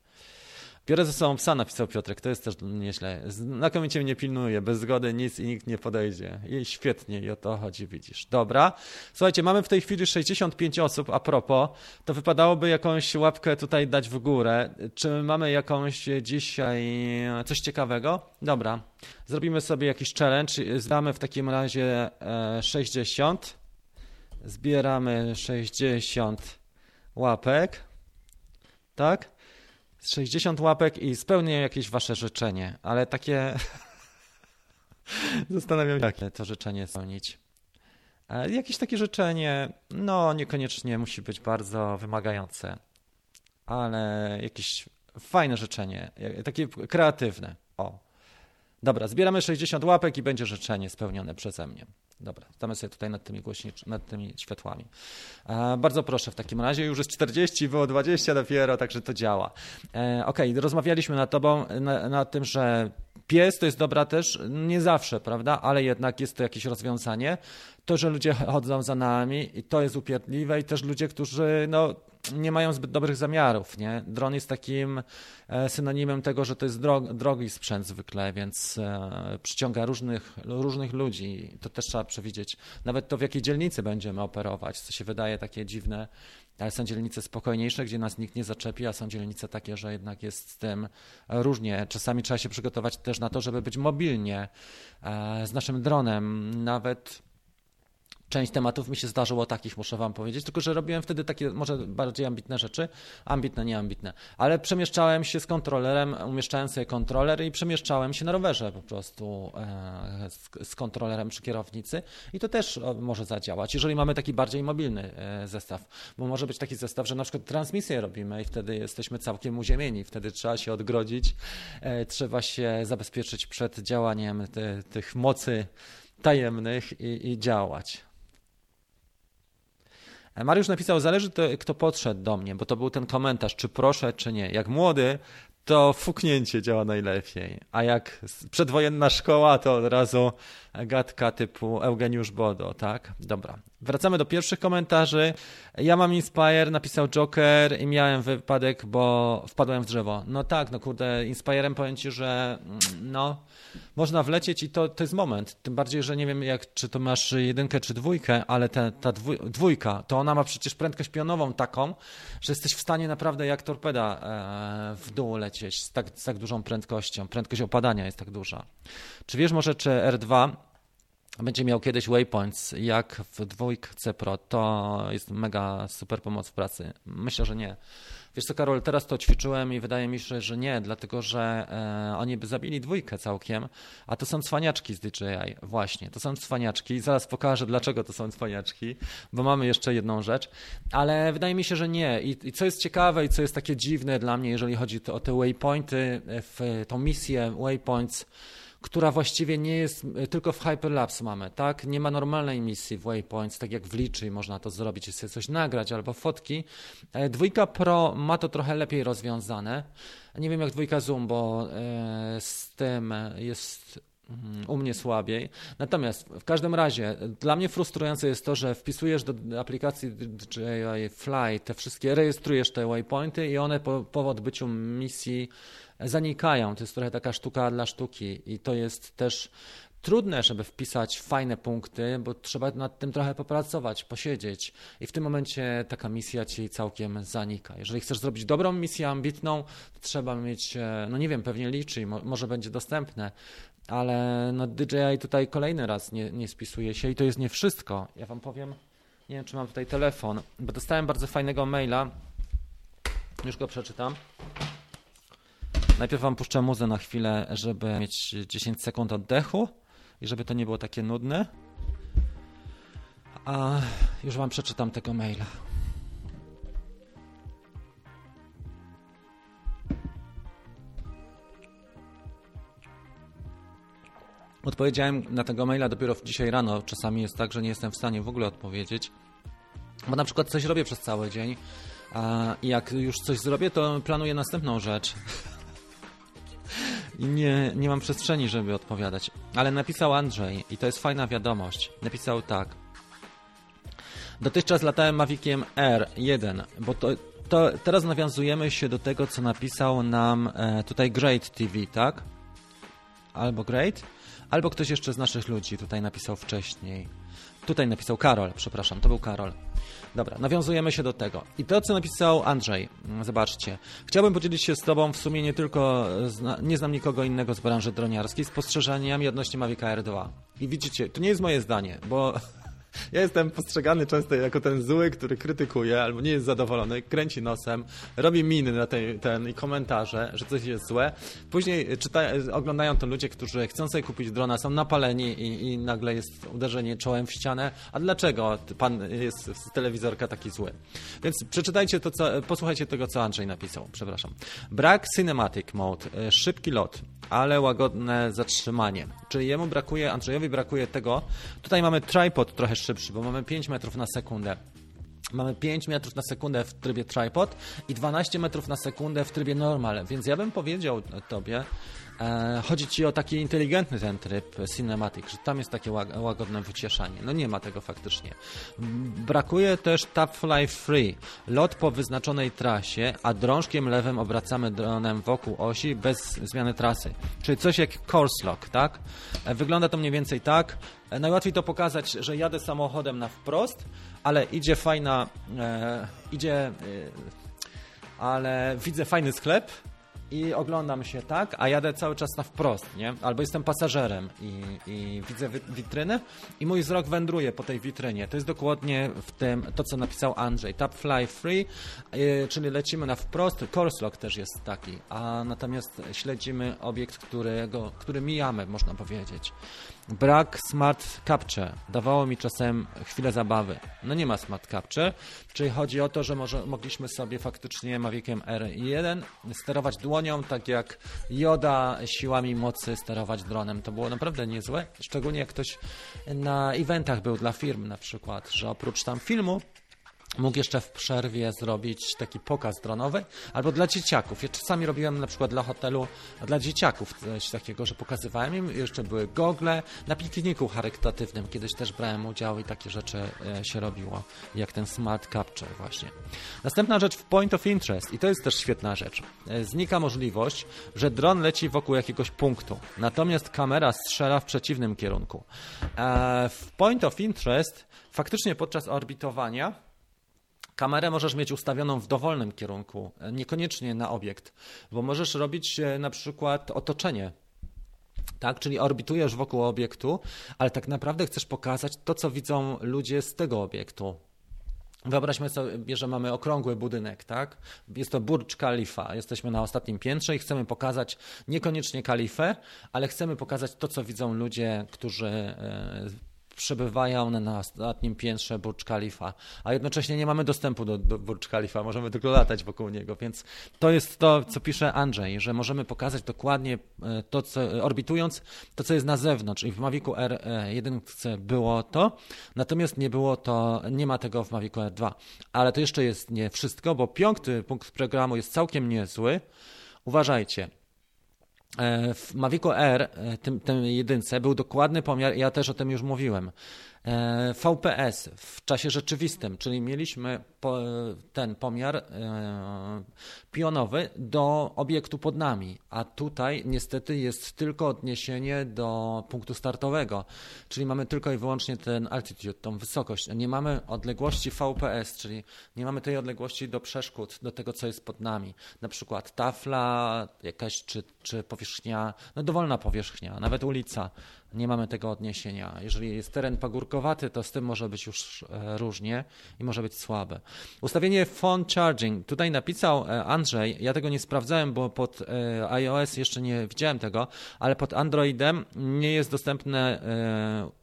Biorę ze sobą psa, napisał Piotrek, to jest też nieźle. Znakomicie mnie pilnuje, bez zgody nic i nikt nie podejdzie. I świetnie, i o to chodzi, widzisz. Dobra. Słuchajcie, mamy w tej chwili 65 osób, a propos, to wypadałoby jakąś łapkę tutaj dać w górę. Czy mamy jakąś dzisiaj coś ciekawego? Dobra. Zrobimy sobie jakiś challenge. Zbieramy w takim razie 60. E, Zbieramy 60 łapek. Tak? 60 łapek i spełnię jakieś wasze życzenie, ale takie Zastanawiam się, jakie to życzenie spełnić. E, jakieś takie życzenie, no niekoniecznie musi być bardzo wymagające, ale jakieś fajne życzenie, takie kreatywne. O. Dobra, zbieramy 60 łapek i będzie życzenie spełnione przeze mnie. Dobra, stamy sobie tutaj nad tymi głośnicz, nad tymi światłami. E, bardzo proszę w takim razie, już jest 40, było 20 dopiero, także to działa. E, Okej, okay, rozmawialiśmy nad tobą, na, na tym, że pies to jest dobra też, nie zawsze, prawda, ale jednak jest to jakieś rozwiązanie. To, że ludzie chodzą za nami i to jest upierdliwe i też ludzie, którzy no, nie mają zbyt dobrych zamiarów. Nie? Dron jest takim e, synonimem tego, że to jest drogi sprzęt zwykle, więc e, przyciąga różnych, różnych ludzi. To też trzeba przewidzieć. Nawet to, w jakiej dzielnicy będziemy operować, co się wydaje takie dziwne, ale są dzielnice spokojniejsze, gdzie nas nikt nie zaczepi, a są dzielnice takie, że jednak jest z tym różnie. Czasami trzeba się przygotować też na to, żeby być mobilnie e, z naszym dronem. Nawet część tematów mi się zdarzyło takich, muszę wam powiedzieć, tylko że robiłem wtedy takie może bardziej ambitne rzeczy, ambitne, nieambitne, ale przemieszczałem się z kontrolerem, umieszczałem sobie kontroler i przemieszczałem się na rowerze po prostu e, z, kontrolerem przy kierownicy. I to też może zadziałać, jeżeli mamy taki bardziej mobilny e, zestaw, bo może być taki zestaw, że na przykład transmisję robimy i wtedy jesteśmy całkiem uziemieni, wtedy trzeba się odgrodzić, e, trzeba się zabezpieczyć przed działaniem tych mocy tajemnych i, i działać. Mariusz napisał, zależy to, kto podszedł do mnie, bo to był ten komentarz, czy proszę, czy nie. Jak młody, to fuknięcie działa najlepiej, a jak przedwojenna szkoła, to od razu gadka typu Eugeniusz Bodo, tak? Dobra. Wracamy do pierwszych komentarzy. Ja mam Inspire, napisał Joker i miałem wypadek, bo wpadłem w drzewo. No tak, no kurde, Inspirem powiem Ci, że mm, no, można wlecieć i to, to jest moment. Tym bardziej, że nie wiem, jak, czy to masz jedynkę czy dwójkę, ale ta dwójka, to ona ma przecież prędkość pionową taką, że jesteś w stanie naprawdę jak torpeda e, w dół lecieć z tak, z tak dużą prędkością. Prędkość opadania jest tak duża. Czy wiesz może, czy R2 będzie miał kiedyś waypoints jak w dwójce Pro, to jest mega super pomoc w pracy. Myślę, że nie. Wiesz co, Karol, teraz to ćwiczyłem i wydaje mi się, że nie, dlatego że e, oni by zabili dwójkę całkiem, a to są cwaniaczki z DJI. Właśnie, to są cwaniaczki. Zaraz pokażę, dlaczego to są cwaniaczki, bo mamy jeszcze jedną rzecz, ale wydaje mi się, że nie. I, i co jest ciekawe i co jest takie dziwne dla mnie, jeżeli chodzi o te waypointy, w tą misję waypoints, która właściwie nie jest, e, tylko w Hyperlapse mamy, tak? Nie ma normalnej misji w Waypoints, tak jak w Liczy można to zrobić sobie coś nagrać albo fotki. E, dwójka Pro ma to trochę lepiej rozwiązane. Nie wiem jak dwójka Zoom, bo e, z tym jest mm, u mnie słabiej. Natomiast w każdym razie dla mnie frustrujące jest to, że wpisujesz do aplikacji DJI Fly te wszystkie, rejestrujesz te waypointy i one po, po odbyciu misji zanikają. To jest trochę taka sztuka dla sztuki i to jest też trudne, żeby wpisać fajne punkty, bo trzeba nad tym trochę popracować, posiedzieć i w tym momencie taka misja ci całkiem zanika. Jeżeli chcesz zrobić dobrą misję ambitną, trzeba mieć, e, no nie wiem, pewnie liczy, może będzie dostępne, ale no DJI tutaj kolejny raz nie, nie spisuje się i to jest nie wszystko. Ja wam powiem, nie wiem czy mam tutaj telefon, bo dostałem bardzo fajnego maila, już go przeczytam. Najpierw wam puszczę muzę na chwilę, żeby mieć 10 sekund oddechu i żeby to nie było takie nudne. A już wam przeczytam tego maila. Odpowiedziałem na tego maila dopiero dzisiaj rano. Czasami jest tak, że nie jestem w stanie w ogóle odpowiedzieć, bo na przykład coś robię przez cały dzień i jak już coś zrobię, to planuję następną rzecz. i nie, nie mam przestrzeni, żeby odpowiadać. Ale napisał Andrzej i to jest fajna wiadomość. Napisał tak. Dotychczas latałem Maviciem R1, bo to, to teraz nawiązujemy się do tego, co napisał nam e, tutaj Great TV, tak? Albo Great, albo ktoś jeszcze z naszych ludzi tutaj napisał wcześniej. Tutaj napisał Karol, przepraszam, to był Karol. Dobra, nawiązujemy się do tego. I to, co napisał Andrzej, mm, zobaczcie. Chciałbym podzielić się z Tobą w sumie nie tylko, zna, nie znam nikogo innego z branży droniarskiej, spostrzeżeniami odnośnie Mavic Air 2. I widzicie, to nie jest moje zdanie, bo Ja jestem postrzegany często jako ten zły, który krytykuje albo nie jest zadowolony, kręci nosem, robi miny na ten, ten i komentarze, że coś jest złe. Później czyta, oglądają to ludzie, którzy chcą sobie kupić drona, są napaleni i, i nagle jest uderzenie czołem w ścianę. A dlaczego pan jest z telewizorka taki zły? Więc przeczytajcie to, co, posłuchajcie tego, co Andrzej napisał. Przepraszam. Brak cinematic mode, e, szybki lot, ale łagodne zatrzymanie. Czyli jemu brakuje, Andrzejowi brakuje tego. Tutaj mamy tripod trochę szybszy, bo mamy 5 metrów na sekundę. Mamy 5 metrów na sekundę w trybie tripod i 12 metrów na sekundę w trybie normal, więc ja bym powiedział tobie, chodzi ci o taki inteligentny ten tryb cinematic, że tam jest takie łagodne wycieszanie. No nie ma tego faktycznie. Brakuje też Tap Fly Free, lot po wyznaczonej trasie, a drążkiem lewym obracamy dronem wokół osi bez zmiany trasy. Czyli coś jak course lock, tak? E, wygląda to mniej więcej tak. E, najłatwiej to pokazać, że jadę samochodem na wprost, ale idzie fajna, e, idzie, e, ale widzę fajny sklep i oglądam się tak, a jadę cały czas na wprost, nie? Albo jestem pasażerem i, i widzę witrynę i mój wzrok wędruje po tej witrynie. To jest dokładnie w tym, to co napisał Andrzej. Tap Fly Free, yy, czyli lecimy na wprost. Course Lock też jest taki, a natomiast śledzimy obiekt, którego, który mijamy, można powiedzieć. Brak Smart Capture dawało mi czasem chwilę zabawy. No nie ma Smart Capture, czyli chodzi o to, że może, mogliśmy sobie faktycznie Maviciem R1 sterować dłonią, tak jak Joda siłami mocy sterować dronem. To było naprawdę niezłe, szczególnie jak ktoś na eventach był dla firm na przykład, że oprócz tam filmu mógł jeszcze w przerwie zrobić taki pokaz dronowy, albo dla dzieciaków. Ja czasami robiłem na przykład dla hotelu, dla dzieciaków coś takiego, że pokazywałem im, jeszcze były gogle, na pikniku charytatywnym kiedyś też brałem udział i takie rzeczy e, się robiło, jak ten smart capture właśnie. Następna rzecz w point of interest i to jest też świetna rzecz. E, znika możliwość, że dron leci wokół jakiegoś punktu, natomiast kamera strzela w przeciwnym kierunku. E, w point of interest faktycznie podczas orbitowania Kamerę możesz mieć ustawioną w dowolnym kierunku, niekoniecznie na obiekt, bo możesz robić e, na przykład otoczenie. Tak, czyli orbitujesz wokół obiektu, ale tak naprawdę chcesz pokazać to, co widzą ludzie z tego obiektu. Wyobraźmy sobie, że mamy okrągły budynek, tak? Jest to Burj Khalifa. Jesteśmy na ostatnim piętrze i chcemy pokazać niekoniecznie kalifę, ale chcemy pokazać to, co widzą ludzie, którzy e, przebywają na ostatnim piętrze Burj Khalifa, a jednocześnie nie mamy dostępu do, do Burj Khalifa, możemy tylko latać wokół niego, więc to jest to, co pisze Andrzej, że możemy pokazać dokładnie e, to, co, orbitując to, co jest na zewnątrz i w Mavicu R1 było to, natomiast nie było to, nie ma tego w Mavicu R2, ale to jeszcze jest nie wszystko, bo piąty punkt programu jest całkiem niezły, Uważajcie, E, w Mavicu R, e, tym, tym jedynce, był dokładny pomiar, ja też o tym już mówiłem. E, VPS w czasie rzeczywistym, czyli mieliśmy ten pomiar e, pionowy do obiektu pod nami, a tutaj niestety jest tylko odniesienie do punktu startowego, czyli mamy tylko i wyłącznie ten altitude, tą wysokość. Nie mamy odległości VPS, czyli nie mamy tej odległości do przeszkód, do tego, co jest pod nami. Na przykład tafla jakaś, czy, czy powierzchnia, no dowolna powierzchnia, nawet ulica nie mamy tego odniesienia. Jeżeli jest teren pagórkowaty, to z tym może być już e, różnie i może być słabe. Ustawienie phone charging. Tutaj napisał e, Andrzej, ja tego nie sprawdzałem, bo pod e, iOS jeszcze nie widziałem tego, ale pod Androidem nie jest dostępne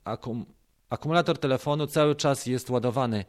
akum akumulator telefonu cały czas jest ładowany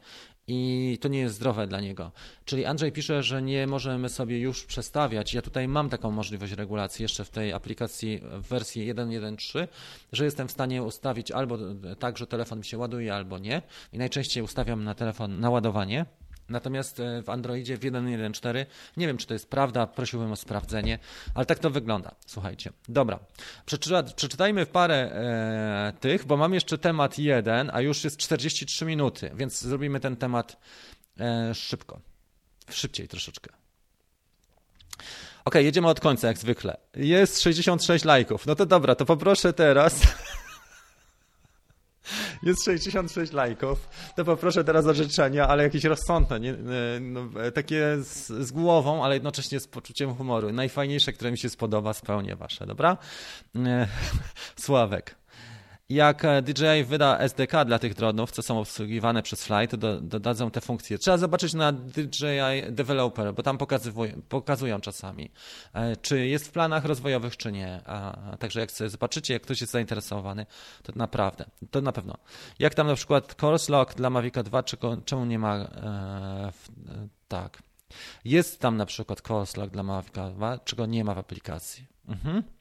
i to nie jest zdrowe dla niego. Czyli Andrzej pisze, że nie możemy sobie już przestawiać. Ja tutaj mam taką możliwość regulacji jeszcze w tej aplikacji w wersji 1.1.3, że jestem w stanie ustawić albo tak, że telefon mi się ładuje, albo nie. I najczęściej ustawiam na telefon na ładowanie. Natomiast e, w Androidzie w 1.1.4 nie wiem, czy to jest prawda, prosiłbym o sprawdzenie, ale tak to wygląda. Słuchajcie. Dobra. Przeczyta, przeczytajmy parę e, tych, bo mam jeszcze temat jeden, a już jest 43 minuty, więc zrobimy ten temat e, szybko. Szybciej troszeczkę. Ok, jedziemy od końca, jak zwykle. Jest 66 lajków. No to dobra, to poproszę teraz jest 66 lajków, to poproszę teraz o życzenia, ale jakieś rozsądne, nie, no, takie z, z, głową, ale jednocześnie z poczuciem humoru. Najfajniejsze, które mi się spodoba, spełnię wasze, dobra? E, Sławek. Jak e, DJI wyda SDK dla tych dronów, co są obsługiwane przez to do, dodadzą te funkcje. Trzeba zobaczyć na DJI Developer, bo tam pokazują czasami, e, czy jest w planach rozwojowych, czy nie. Także jak sobie zobaczycie, jak ktoś jest zainteresowany, to naprawdę, to na pewno. Jak tam na przykład Course Lock dla Mavica 2, czy, czemu nie ma, e, w, e, tak. Jest tam na przykład Course Lock dla Mavica 2, czego nie ma w aplikacji. Mhm.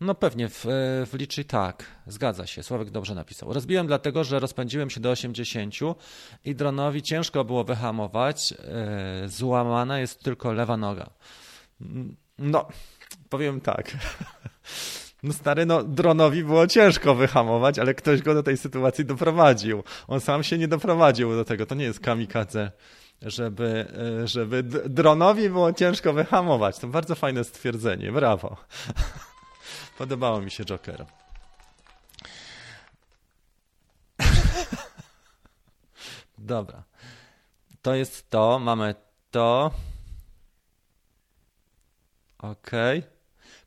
No pewnie, w, w liczy tak. Zgadza się, Sławek dobrze napisał. Rozbiłem dlatego, że rozpędziłem się do 80 i dronowi ciężko było wyhamować. E, złamana jest tylko lewa noga. No, powiem tak. No stary, no dronowi było ciężko wyhamować, ale ktoś go do tej sytuacji doprowadził. On sam się nie doprowadził do tego. To nie jest kamikadze żeby, e, żeby dronowi było ciężko wyhamować. To bardzo fajne stwierdzenie, brawo. Podobało mi się Joker. Dobra. To jest to. Mamy to. Ok.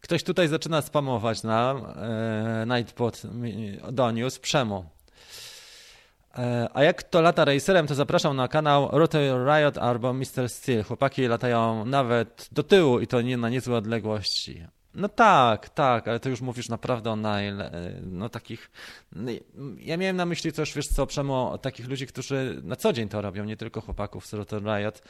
Ktoś tutaj zaczyna spamować nam. E, Nightbot doniósł. Przemu. E, a jak to lata racerem, to zapraszam na kanał Rotary Riot albo Mr. Steel. Chłopaki latają nawet do tyłu i to nie na niezłe odległości. No tak, tak, ale to już mówisz naprawdę o Nile, no takich, no, ja miałem na myśli też, wiesz co, przemo takich ludzi, którzy na co dzień to robią, nie tylko chłopaków z Rotor Riot,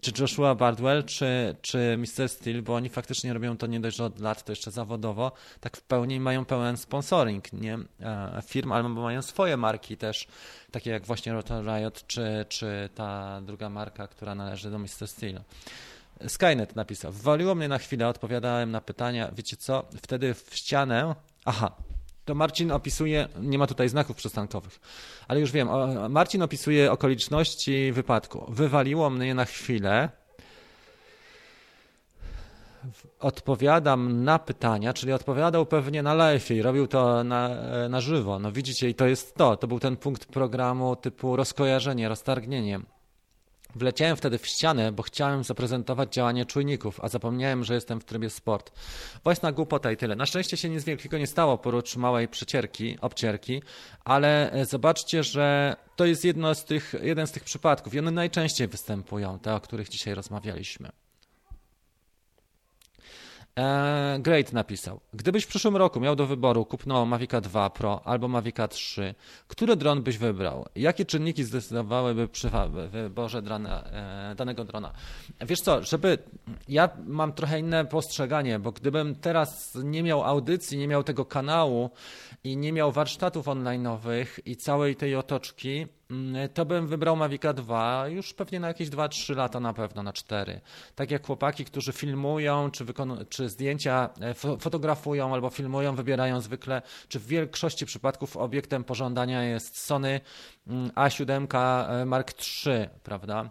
czy Joshua Bardwell, czy, czy Mr. Steel, bo oni faktycznie robią to nie dość, że od lat, to jeszcze zawodowo, tak w pełni mają pełen sponsoring, nie, e, firm, albo mają swoje marki też, takie jak właśnie Rotor Riot, czy, czy ta druga marka, która należy do Mr. Steel. Skynet napisał. Wywaliło mnie na chwilę, odpowiadałem na pytania. Wiecie co? Wtedy w ścianę. Aha. To Marcin opisuje, nie ma tutaj znaków przystankowych, ale już wiem. Marcin opisuje okoliczności wypadku. Wywaliło mnie na chwilę. Odpowiadam na pytania, czyli odpowiadał pewnie na live i robił to na, na żywo. No widzicie, i to jest to. To był ten punkt programu typu rozkojarzenie, roztargnienie. Wleciałem wtedy w ścianę, bo chciałem zaprezentować działanie czujników, a zapomniałem, że jestem w trybie sport. Własna głupota i tyle. Na szczęście się nic wielkiego nie stało porócz małej przecierki, obcierki, ale e, zobaczcie, że to jest jedno z tych, jeden z tych przypadków i one najczęściej występują, te, o których dzisiaj rozmawialiśmy. E, Great napisał. Gdybyś w przyszłym roku miał do wyboru kupno Mavica 2 Pro albo Mavica 3, który dron byś wybrał? Jakie czynniki zdecydowałyby przy wyborze drana, e, danego drona? Wiesz co, żeby. Ja mam trochę inne postrzeganie, bo gdybym teraz nie miał audycji, nie miał tego kanału i nie miał warsztatów online'owych i całej tej otoczki, Mm, to bym wybrał Mavica 2 już pewnie na jakieś 2-3 lata na pewno, na 4. Tak jak chłopaki, którzy filmują, czy, czy zdjęcia e, fotografują albo filmują, wybierają zwykle, czy w większości przypadków obiektem pożądania jest Sony mm, A7 e, Mark III, prawda?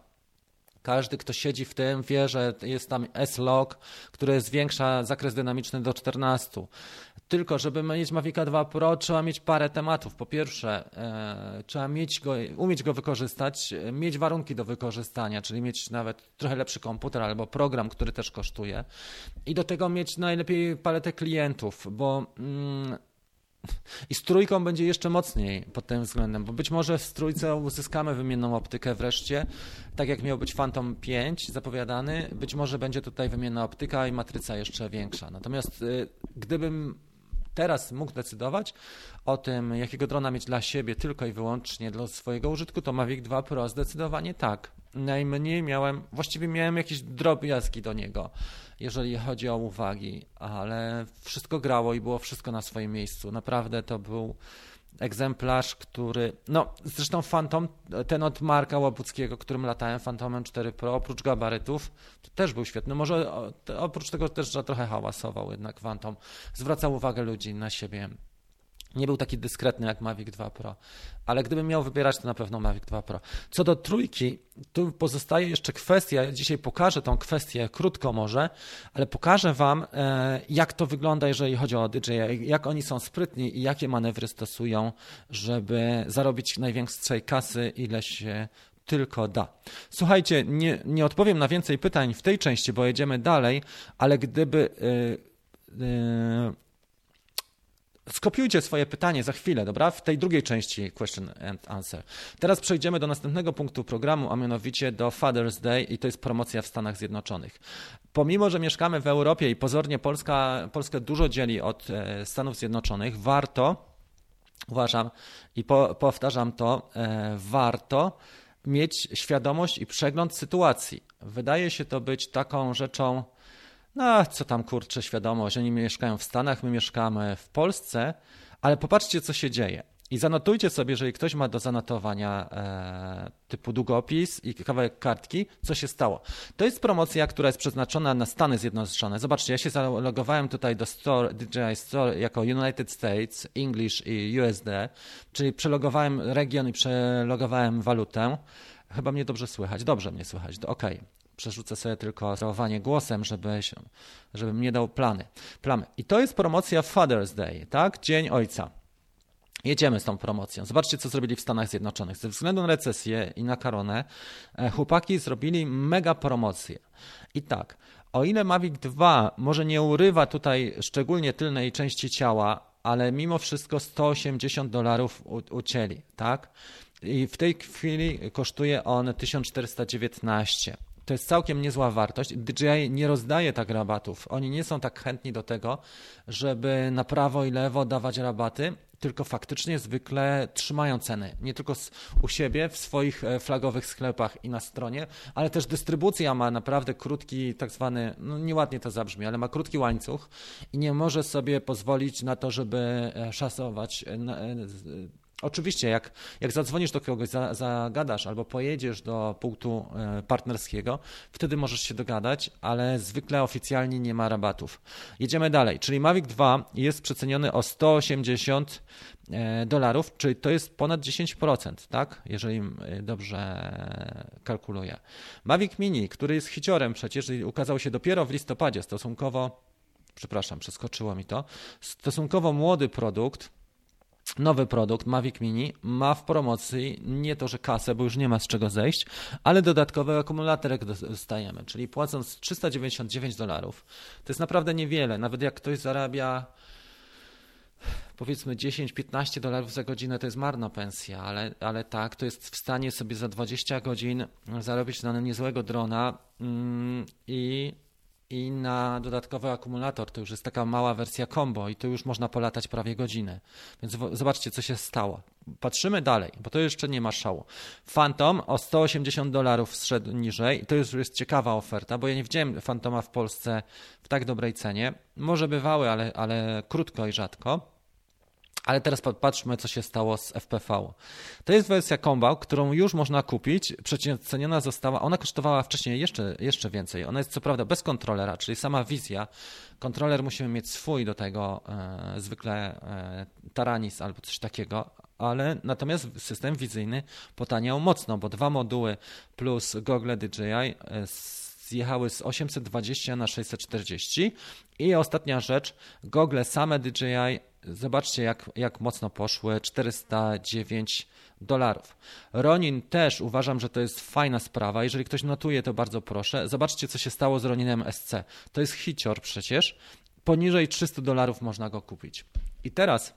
Każdy, kto siedzi w tym, wie, że jest tam S-Log, który zwiększa zakres dynamiczny do 14. Tylko, żeby mieć Mavica 2 Pro, trzeba mieć parę tematów. Po pierwsze, e, trzeba mieć go, umieć go wykorzystać, mieć warunki do wykorzystania, czyli mieć nawet trochę lepszy komputer albo program, który też kosztuje. I do tego mieć najlepiej paletę klientów, bo mm, i z trójką będzie jeszcze mocniej pod tym względem, bo być może z trójce uzyskamy wymienną optykę wreszcie, tak jak miał być Phantom 5 zapowiadany, być może będzie tutaj wymienna optyka i matryca jeszcze większa. Natomiast y, gdybym teraz mógł decydować o tym, jakiego drona mieć dla siebie tylko i wyłącznie dla swojego użytku, to Mavic 2 Pro zdecydowanie tak. Najmniej miałem, właściwie miałem jakieś drobiazgi do niego, jeżeli chodzi o uwagi, ale wszystko grało i było wszystko na swoim miejscu. Naprawdę to był egzemplarz, który, no zresztą Phantom, ten od Marka Łabuckiego, którym latałem, Phantomem 4 Pro, oprócz gabarytów, to też był świetny. Może oprócz tego też że trochę hałasował jednak Phantom. Zwracał uwagę ludzi na siebie. Nie był taki dyskretny jak Mavic 2 Pro, ale gdybym miał wybierać, to na pewno Mavic 2 Pro. Co do trójki, tu pozostaje jeszcze kwestia, dzisiaj pokażę tą kwestię krótko może, ale pokażę Wam, e, jak to wygląda, jeżeli chodzi o DJI, jak oni są sprytni i jakie manewry stosują, żeby zarobić największej kasy, ile się tylko da. Słuchajcie, nie, nie odpowiem na więcej pytań w tej części, bo jedziemy dalej, ale gdyby. Yy, yy, Skopiujcie swoje pytanie za chwilę, dobra? W tej drugiej części question and answer. Teraz przejdziemy do następnego punktu programu, a mianowicie do Father's Day i to jest promocja w Stanach Zjednoczonych. Pomimo, że mieszkamy w Europie i pozornie Polska, Polskę dużo dzieli od e, Stanów Zjednoczonych, warto, uważam i po, powtarzam to, e, warto mieć świadomość i przegląd sytuacji. Wydaje się to być taką rzeczą, no co tam kurczę, świadomość, oni mieszkają w Stanach, my mieszkamy w Polsce, ale popatrzcie, co się dzieje. I zanotujcie sobie, jeżeli ktoś ma do zanotowania e, typu długopis i kawałek kartki, co się stało. To jest promocja, która jest przeznaczona na Stany Zjednoczone. Zobaczcie, ja się zalogowałem tutaj do Store, DJI Store jako United States, English i USD, czyli przelogowałem region i przelogowałem walutę. Chyba mnie dobrze słychać. Dobrze mnie słychać. OK przerzucę sobie tylko sterowanie głosem, żeby, żebym nie dał plany. plamy. I to jest promocja Father's Day, tak? Dzień Ojca. Jedziemy z tą promocją. Zobaczcie, co zrobili w Stanach Zjednoczonych. Ze względu na recesję i na koronę, e, chłopaki zrobili mega promocję. I tak, o ile Mavic 2 może nie urywa tutaj szczególnie tylnej części ciała, ale mimo wszystko 180 dolarów ucięli, tak? I w tej chwili kosztuje on 1419. To jest całkiem niezła wartość. DJI nie rozdaje tak rabatów. Oni nie są tak chętni do tego, żeby na prawo i lewo dawać rabaty, tylko faktycznie zwykle trzymają ceny. Nie tylko u siebie, w swoich e, flagowych sklepach i na stronie, ale też dystrybucja ma naprawdę krótki, tak zwany, no nieładnie to zabrzmi, ale ma krótki łańcuch i nie może sobie pozwolić na to, żeby e, szasować e, Oczywiście, jak, jak zadzwonisz do kogoś, za, zagadasz albo pojedziesz do punktu e, partnerskiego, wtedy możesz się dogadać, ale zwykle oficjalnie nie ma rabatów. Jedziemy dalej, czyli Mavic 2 jest przeceniony o 180 e, dolarów, czyli to jest ponad 10%, tak? Jeżeli e, dobrze kalkuluję. Mavic Mini, który jest hiciorem przecież i ukazał się dopiero w listopadzie, stosunkowo, przepraszam, przeskoczyło mi to, stosunkowo młody produkt, nowy produkt Mavic Mini ma w promocji nie to, że kasę, bo już nie ma z czego zejść, ale dodatkowy akumulatorek dostajemy, czyli płacąc 399 dolarów, to jest naprawdę niewiele, nawet jak ktoś zarabia powiedzmy 10-15 dolarów za godzinę to jest marna pensja, ale, ale tak, to jest w stanie sobie za 20 godzin zarobić na niezłego drona mm, i i na dodatkowy akumulator to już jest taka mała wersja combo i to już można polatać prawie godzinę. Więc zobaczcie, co się stało. Patrzymy dalej, bo to jeszcze nie ma szału. Phantom o 180 dolarów zszedł niżej to już jest ciekawa oferta, bo ja nie widziałem Phantoma w Polsce w tak dobrej cenie. Może bywały, ale, ale krótko i rzadko. Ale teraz patrzmy, co się stało z FPV. To jest wersja Combo, którą już można kupić. Przeceniona została, ona kosztowała wcześniej jeszcze, jeszcze więcej. Ona jest co prawda bez kontrolera, czyli sama wizja. Kontroler musimy mieć swój do tego, e, zwykle e, Taranis albo coś takiego, ale natomiast system wizyjny potaniał mocno, bo dwa moduły plus gogle DJI e, zjechały z 820 na 640 i ostatnia rzecz, gogle same DJI Zobaczcie, jak, jak mocno poszły 409 dolarów. Ronin też uważam, że to jest fajna sprawa. Jeżeli ktoś notuje, to bardzo proszę. Zobaczcie, co się stało z Roninem SC. To jest hicior przecież. Poniżej 300 dolarów można go kupić. I teraz,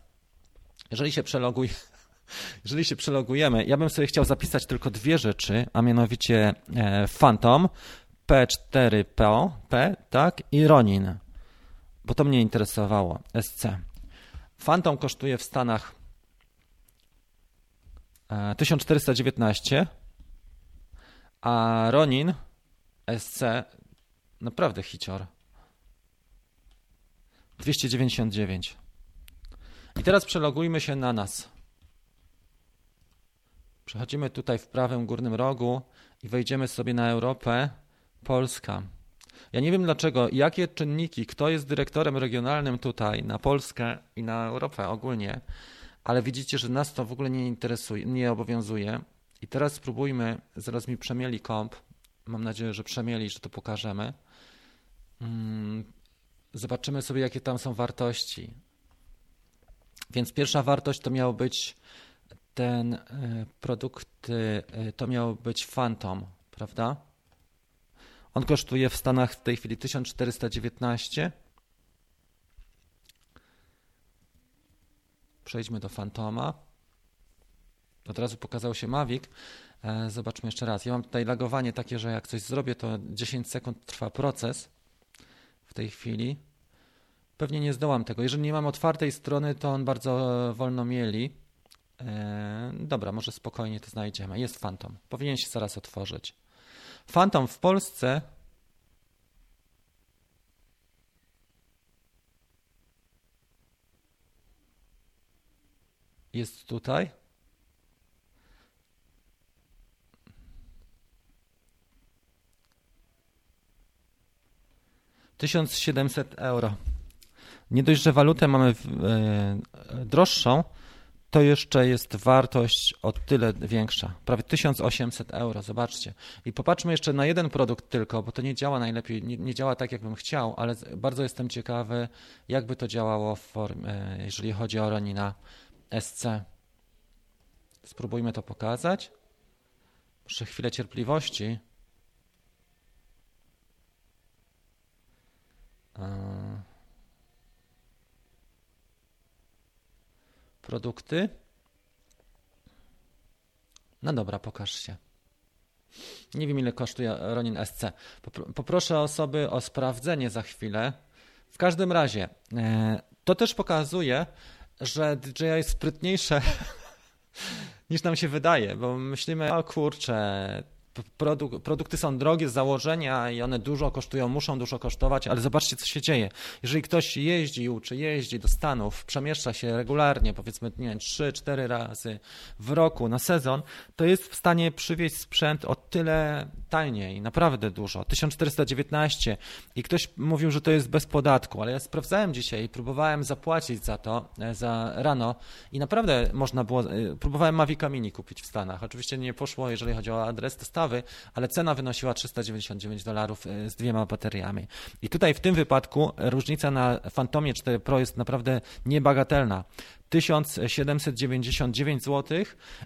jeżeli się przeloguj, jeżeli się przelogujemy, ja bym sobie chciał zapisać tylko dwie rzeczy, a mianowicie e, Phantom P4P, P, tak, i Ronin, bo to mnie interesowało, SC. Phantom kosztuje w Stanach 1419, e, a Ronin SC naprawdę hicior 299. I teraz przelogujmy się na nas. Przechodzimy tutaj w prawym górnym rogu i wejdziemy sobie na Europę, Polska. Ja nie wiem dlaczego, jakie czynniki, kto jest dyrektorem regionalnym tutaj na Polskę i na Europę ogólnie, ale widzicie, że nas to w ogóle nie interesuje, nie obowiązuje. I teraz spróbujmy, zaraz mi przemieli komp, mam nadzieję, że przemieli, że to pokażemy. Mm, zobaczymy sobie, jakie tam są wartości. Więc pierwsza wartość to miał być ten e, produkt, e, to miał być Phantom, prawda? On kosztuje w Stanach w tej chwili 1419. Przejdźmy do Fantoma. Od razu pokazał się Mavic. E, zobaczmy jeszcze raz. Ja mam tutaj lagowanie takie, że jak coś zrobię, to 10 sekund trwa proces w tej chwili. Pewnie nie zdołam tego. Jeżeli nie mam otwartej strony, to on bardzo wolno mieli. E, dobra, może spokojnie to znajdziemy. Jest Phantom. Powinien się zaraz otworzyć. Phantom w Polsce jest tutaj. Tysiąc siedemset euro. Nie dość, że walutę mamy e, droższą, to jeszcze jest wartość o tyle większa. Prawie 1800 euro, zobaczcie. I popatrzmy jeszcze na jeden produkt tylko, bo to nie działa najlepiej, nie, nie działa tak, jakbym chciał, ale bardzo jestem ciekawy, jakby to działało formie, jeżeli chodzi o Ronina SC. Spróbujmy to pokazać. Muszę chwilę cierpliwości. Produkty. No dobra, pokaż się. Nie wiem, ile kosztuje Ronin SC. Poproszę osoby o sprawdzenie za chwilę. W każdym razie, e, to też pokazuje, że DJI jest sprytniejsze niż nam się wydaje, bo myślimy, o kurczę, Produk produkty są drogie z założenia i one dużo kosztują, muszą dużo kosztować, ale zobaczcie, co się dzieje. Jeżeli ktoś jeździ, uczy, jeździ do Stanów, przemieszcza się regularnie, powiedzmy, nie wiem, 3-4 razy w roku na sezon, to jest w stanie przywieźć sprzęt o tyle taniej, naprawdę dużo, 1419 i ktoś mówił, że to jest bez podatku, ale ja sprawdzałem dzisiaj, próbowałem zapłacić za to, e, za rano i naprawdę można było, e, próbowałem Mavica Mini kupić w Stanach. Oczywiście nie poszło, jeżeli chodzi o adres dostawy, ale cena wynosiła 399 dolarów e, z dwiema bateriami. I tutaj w tym wypadku różnica na Phantomie 4 Pro jest naprawdę niebagatelna. 1799 zł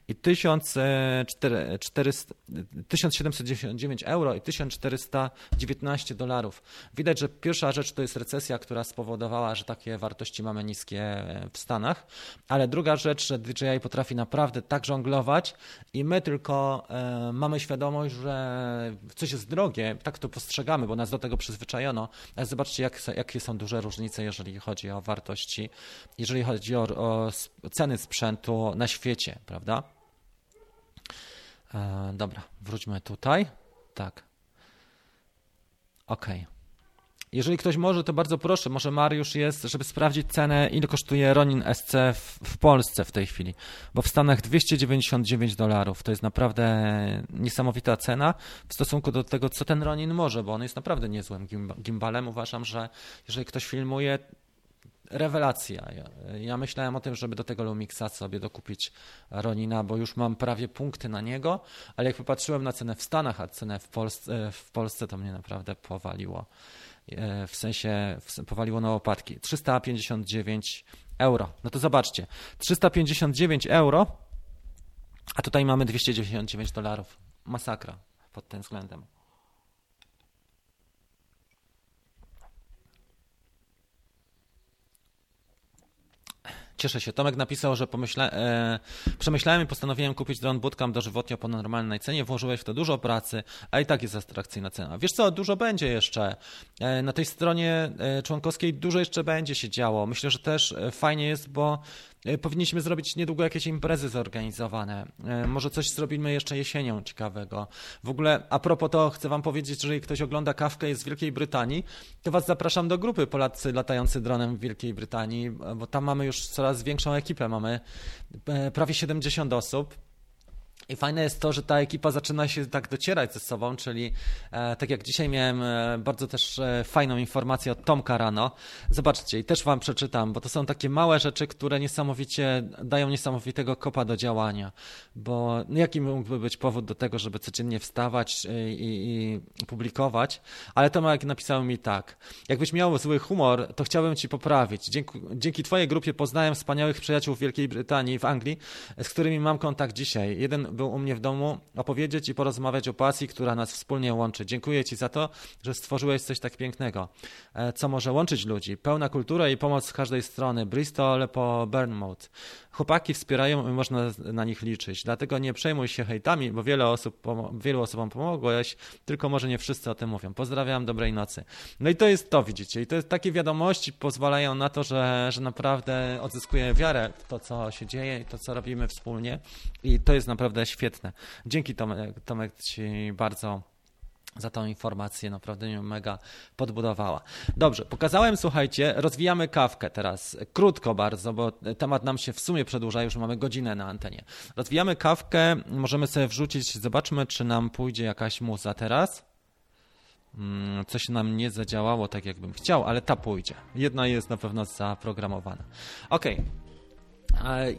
i 1799 euro i 1419 dolarów. Widać, że pierwsza rzecz to jest recesja, która spowodowała, że takie wartości mamy niskie w Stanach, ale druga rzecz, że DJI potrafi naprawdę tak żonglować i my tylko e, mamy świadomość, że coś jest drogie, tak to postrzegamy, bo nas do tego przyzwyczajono, zobaczcie, jak, jakie są duże różnice, jeżeli chodzi o wartości, jeżeli chodzi o, o ceny sprzętu na świecie, prawda? E, dobra, wróćmy tutaj. Tak. OK. Jeżeli ktoś może, to bardzo proszę, może Mariusz jest, żeby sprawdzić cenę, ile kosztuje Ronin SC w, w, Polsce w tej chwili, bo w Stanach 299 dolarów to jest naprawdę niesamowita cena w stosunku do tego, co ten Ronin może, bo on jest naprawdę niezłym gimbalem. Uważam, że jeżeli ktoś filmuje, rewelacja. Ja, ja, myślałem o tym, żeby do tego Lumixa sobie dokupić Ronina, bo już mam prawie punkty na niego, ale jak popatrzyłem na cenę w Stanach, a cenę w Polsce, w Polsce to mnie naprawdę powaliło. E, w sensie powaliło na opadki. 359 euro. No to zobaczcie. 359 euro, a tutaj mamy 299 dolarów. Masakra pod tym względem. Cieszę się. Tomek napisał, że pomyśla, e, przemyślałem i postanowiłem kupić dron bootcamp dożywotnio po normalnej cenie. Włożyłeś w to dużo pracy, a i tak jest atrakcyjna cena. Wiesz co, dużo będzie jeszcze. E, na tej stronie e, członkowskiej dużo jeszcze będzie się działo. Myślę, że też e, fajnie jest, bo powinniśmy zrobić niedługo jakieś imprezy zorganizowane. E, może coś zrobimy jeszcze jesienią ciekawego. W ogóle a propos to chcę wam powiedzieć, że jeżeli ktoś ogląda kawkę jest z Wielkiej Brytanii, to was zapraszam do grupy Polacy latający dronem w Wielkiej Brytanii, bo tam mamy już coraz większą ekipę. Mamy e, prawie 70 osób. I fajne jest to, że ta ekipa zaczyna się tak docierać ze sobą, czyli e, tak jak dzisiaj miałem e, bardzo też e, fajną informację od Tomka rano. Zobaczcie i też wam przeczytam, bo to są takie małe rzeczy, które niesamowicie dają niesamowitego kopa do działania. Bo no, jaki mógłby być powód do tego, żeby codziennie wstawać e, i, i publikować? Ale Tomek napisał mi tak. Jakbyś miał zły humor, to chciałbym ci poprawić. Dzięki, dzięki twojej grupie poznałem wspaniałych przyjaciół w Wielkiej Brytanii, w Anglii, z którymi mam kontakt dzisiaj. Jeden był u mnie w domu opowiedzieć i porozmawiać o pasji, która nas wspólnie łączy. Dziękuję Ci za to, że stworzyłeś coś tak pięknego, e, co może łączyć ludzi. Pełna kultura i pomoc z każdej strony. Bristol po Burnmouth. Chłopaki wspierają i można na nich liczyć. Dlatego nie przejmuj się hejtami, bo wiele osób, wielu osobom pomogłeś, tylko może nie wszyscy o tym mówią. Pozdrawiam, dobrej nocy. No i to jest to, widzicie. I to jest takie wiadomości pozwalają na to, że, że naprawdę odzyskuję wiarę w to, co się dzieje i to, co robimy wspólnie. I to jest naprawdę świetne. Dzięki Tomek, Tomek Ci bardzo za tą informację, naprawdę mnie mega podbudowała. Dobrze, pokazałem, słuchajcie, rozwijamy kawkę teraz, krótko bardzo, bo temat nam się w sumie przedłuża, już mamy godzinę na antenie. Rozwijamy kawkę, możemy sobie wrzucić, zobaczmy, czy nam pójdzie jakaś muza teraz. Mm, coś nam nie zadziałało tak, jakbym chciał, ale ta pójdzie. Jedna jest na pewno zaprogramowana. Ok.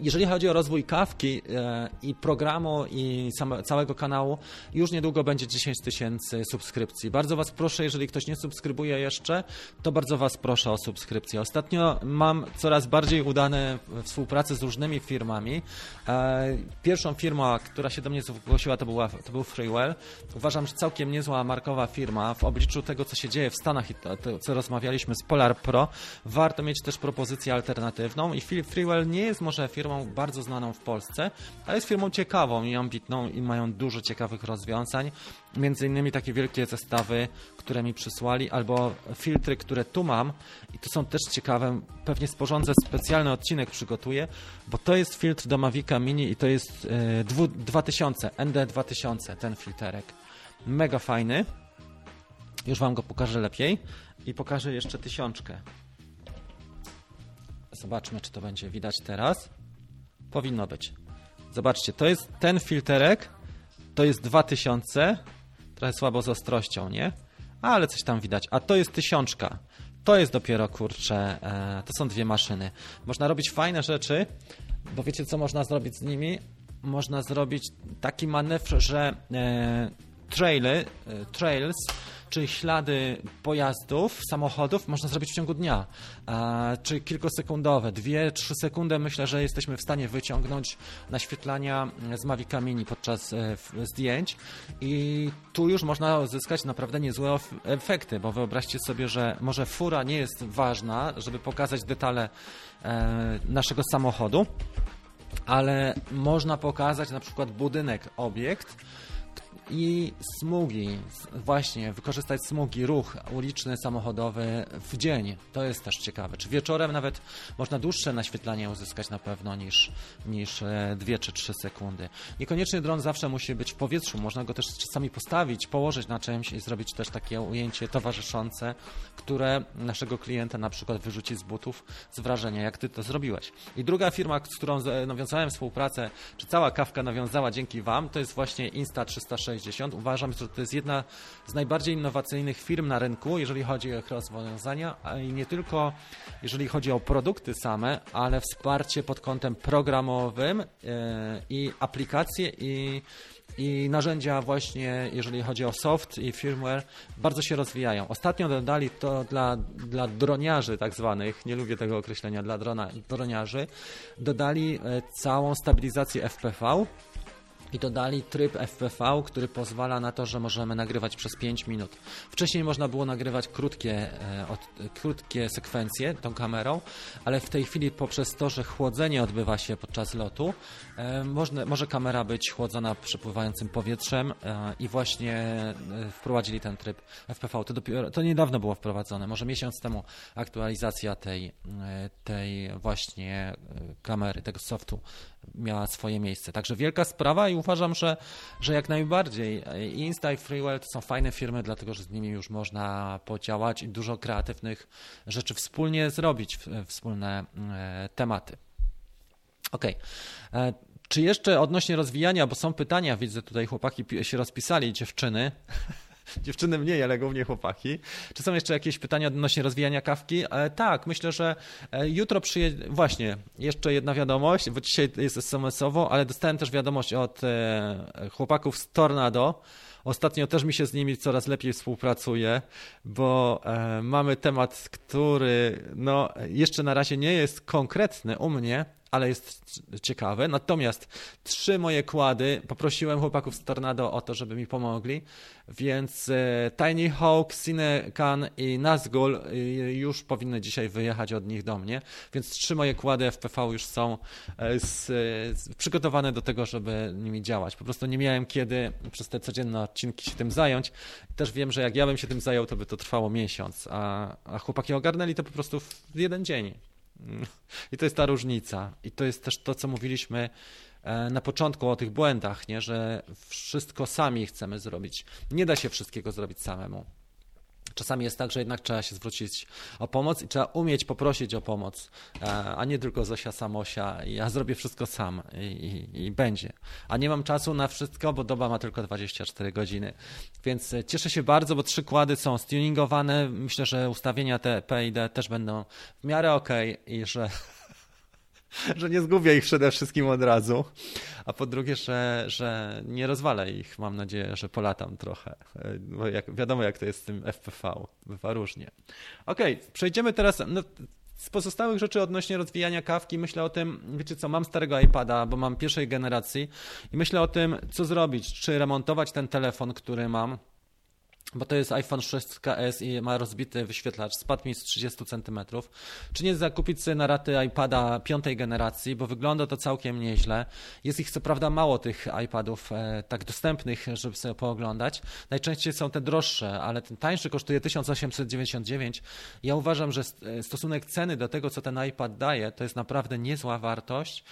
Jeżeli chodzi o rozwój kawki e, i programu i całego kanału, już niedługo będzie 10 tysięcy subskrypcji. Bardzo Was proszę, jeżeli ktoś nie subskrybuje jeszcze, to bardzo Was proszę o subskrypcję. Ostatnio mam coraz bardziej udane współpracę z różnymi firmami. E, pierwszą firmą, która się do mnie zgłosiła, to, była, to był Freewell. Uważam, że całkiem niezła markowa firma. W obliczu tego, co się dzieje w Stanach i to co rozmawialiśmy z Polar Pro, warto mieć też propozycję alternatywną i Freewell nie jest może firmą bardzo znaną w Polsce, ale jest firmą ciekawą i ambitną i mają dużo ciekawych rozwiązań. Między innymi takie wielkie zestawy, które mi przysłali, albo filtry, które tu mam i to są też ciekawe. Pewnie sporządzę specjalny odcinek, przygotuję, bo to jest filtr do Mavica Mini i to jest 2000, ND2000, ten filterek. Mega fajny. Już Wam go pokażę lepiej i pokażę jeszcze tysiączkę. Zobaczmy, czy to będzie widać teraz. Powinno być. Zobaczcie, to jest ten filterek, to jest 2000, trochę słabo z ostrością, nie? Ale coś tam widać. A to jest tysiączka. To jest dopiero, kurczę, e, to są dwie maszyny. Można robić fajne rzeczy, bo wiecie, co można zrobić z nimi? Można zrobić taki manewr, że e, traily, e, trails czyli ślady pojazdów, samochodów można zrobić w ciągu dnia, czy kilkosekundowe, dwie, trzy sekundy. Myślę, że jesteśmy w stanie wyciągnąć naświetlania z Mavica Mini podczas e, zdjęć. I tu już można uzyskać naprawdę niezłe efekty, bo wyobraźcie sobie, że może fura nie jest ważna, żeby pokazać detale e, naszego samochodu, ale można pokazać na przykład budynek, obiekt, i smugi, właśnie wykorzystać smugi, ruch uliczny, samochodowy w dzień. To jest też ciekawe. Czy wieczorem nawet można dłuższe naświetlanie uzyskać na pewno niż, niż 2 e, czy 3 sekundy. Niekoniecznie dron zawsze musi być w powietrzu. Można go też czasami postawić, położyć na czymś i zrobić też takie ujęcie towarzyszące, które naszego klienta na przykład wyrzuci z butów z wrażenia, jak ty to zrobiłeś. I druga firma, z którą nawiązałem współpracę, czy cała kawka nawiązała dzięki Wam, to jest właśnie Insta360 360. Uważam, że to jest jedna z najbardziej innowacyjnych firm na rynku, jeżeli chodzi o ich rozwiązania, i nie tylko jeżeli chodzi o produkty same, ale wsparcie pod kątem programowym e, i aplikacje i i narzędzia właśnie, jeżeli chodzi o soft i firmware, bardzo się rozwijają. Ostatnio dodali to dla, dla droniarzy tak zwanych, nie lubię tego określenia, dla drona, droniarzy, dodali e, całą stabilizację FPV, i dodali tryb FPV, który pozwala na to, że możemy nagrywać przez 5 minut. Wcześniej można było nagrywać krótkie, e, od, krótkie sekwencje tą kamerą, ale w tej chwili poprzez to, że chłodzenie odbywa się podczas lotu, e, można, może kamera być chłodzona przepływającym powietrzem e, i właśnie wprowadzili ten tryb FPV. To, dopiero, to niedawno było wprowadzone, może miesiąc temu aktualizacja tej, tej właśnie kamery, tego softu miała swoje miejsce. Także wielka sprawa i uważam, że, że jak najbardziej Insta i Freewell to są fajne firmy, dlatego że z nimi już można podziałać i dużo kreatywnych rzeczy wspólnie zrobić, wspólne e, tematy. Ok. E, czy jeszcze odnośnie rozwijania, bo są pytania, widzę tutaj chłopaki się rozpisali, dziewczyny. Dziewczyny mniej, ale głównie chłopaki. Czy są jeszcze jakieś pytania odnośnie rozwijania kawki? E, tak, myślę, że e, jutro przyjedzie. Właśnie, jeszcze jedna wiadomość, bo dzisiaj jest SMS-owo, ale dostałem też wiadomość od e, chłopaków z Tornado. Ostatnio też mi się z nimi coraz lepiej współpracuje, bo e, mamy temat, który no, jeszcze na razie nie jest konkretny u mnie, ale jest ciekawe. Natomiast trzy moje kłady poprosiłem chłopaków z Tornado o to, żeby mi pomogli, więc e, Tiny Hawk, Cinecan i Nazgul e, już powinny dzisiaj wyjechać od nich do mnie, więc trzy moje kłady FPV już są e, z, z, przygotowane do tego, żeby nimi działać. Po prostu nie miałem kiedy przez te codzienne odcinki się tym zająć. Też wiem, że jak ja bym się tym zajął, to by to trwało miesiąc, a, a chłopaki ogarnęli to po prostu w jeden dzień. I to jest ta różnica. I to jest też to, co mówiliśmy e, na początku o tych błędach, nie? że wszystko sami chcemy zrobić. Nie da się wszystkiego zrobić samemu. Czasami jest tak, że jednak trzeba się zwrócić o pomoc i trzeba umieć poprosić o pomoc, e, a nie tylko Zosia Samosia. Ja zrobię wszystko sam i, i, i, będzie. A nie mam czasu na wszystko, bo doba ma tylko 24 godziny. Więc e, cieszę się bardzo, bo trzy kłady są stuningowane. Myślę, że ustawienia te PID też będą w miarę ok i że że nie zgubię ich przede wszystkim od razu, a po drugie, że, że nie rozwalę ich. Mam nadzieję, że polatam trochę, bo jak, wiadomo jak to jest z tym FPV, bywa różnie. Okej, okay, przejdziemy teraz... No, z pozostałych rzeczy odnośnie rozwijania kawki myślę o tym, wiecie co, mam starego iPada, bo mam pierwszej generacji i myślę o tym, co zrobić, czy remontować ten telefon, który mam, bo to jest iPhone 6s i ma rozbity wyświetlacz, spadł mi z 30 cm. Czy nie zakupić sobie na raty iPada piątej generacji, bo wygląda to całkiem nieźle. Jest ich co prawda mało tych iPadów e, tak dostępnych, żeby sobie pooglądać. Najczęściej są te droższe, ale ten tańszy kosztuje 1899. Ja uważam, że e, stosunek ceny do tego, co ten iPad daje, to jest naprawdę niezła wartość.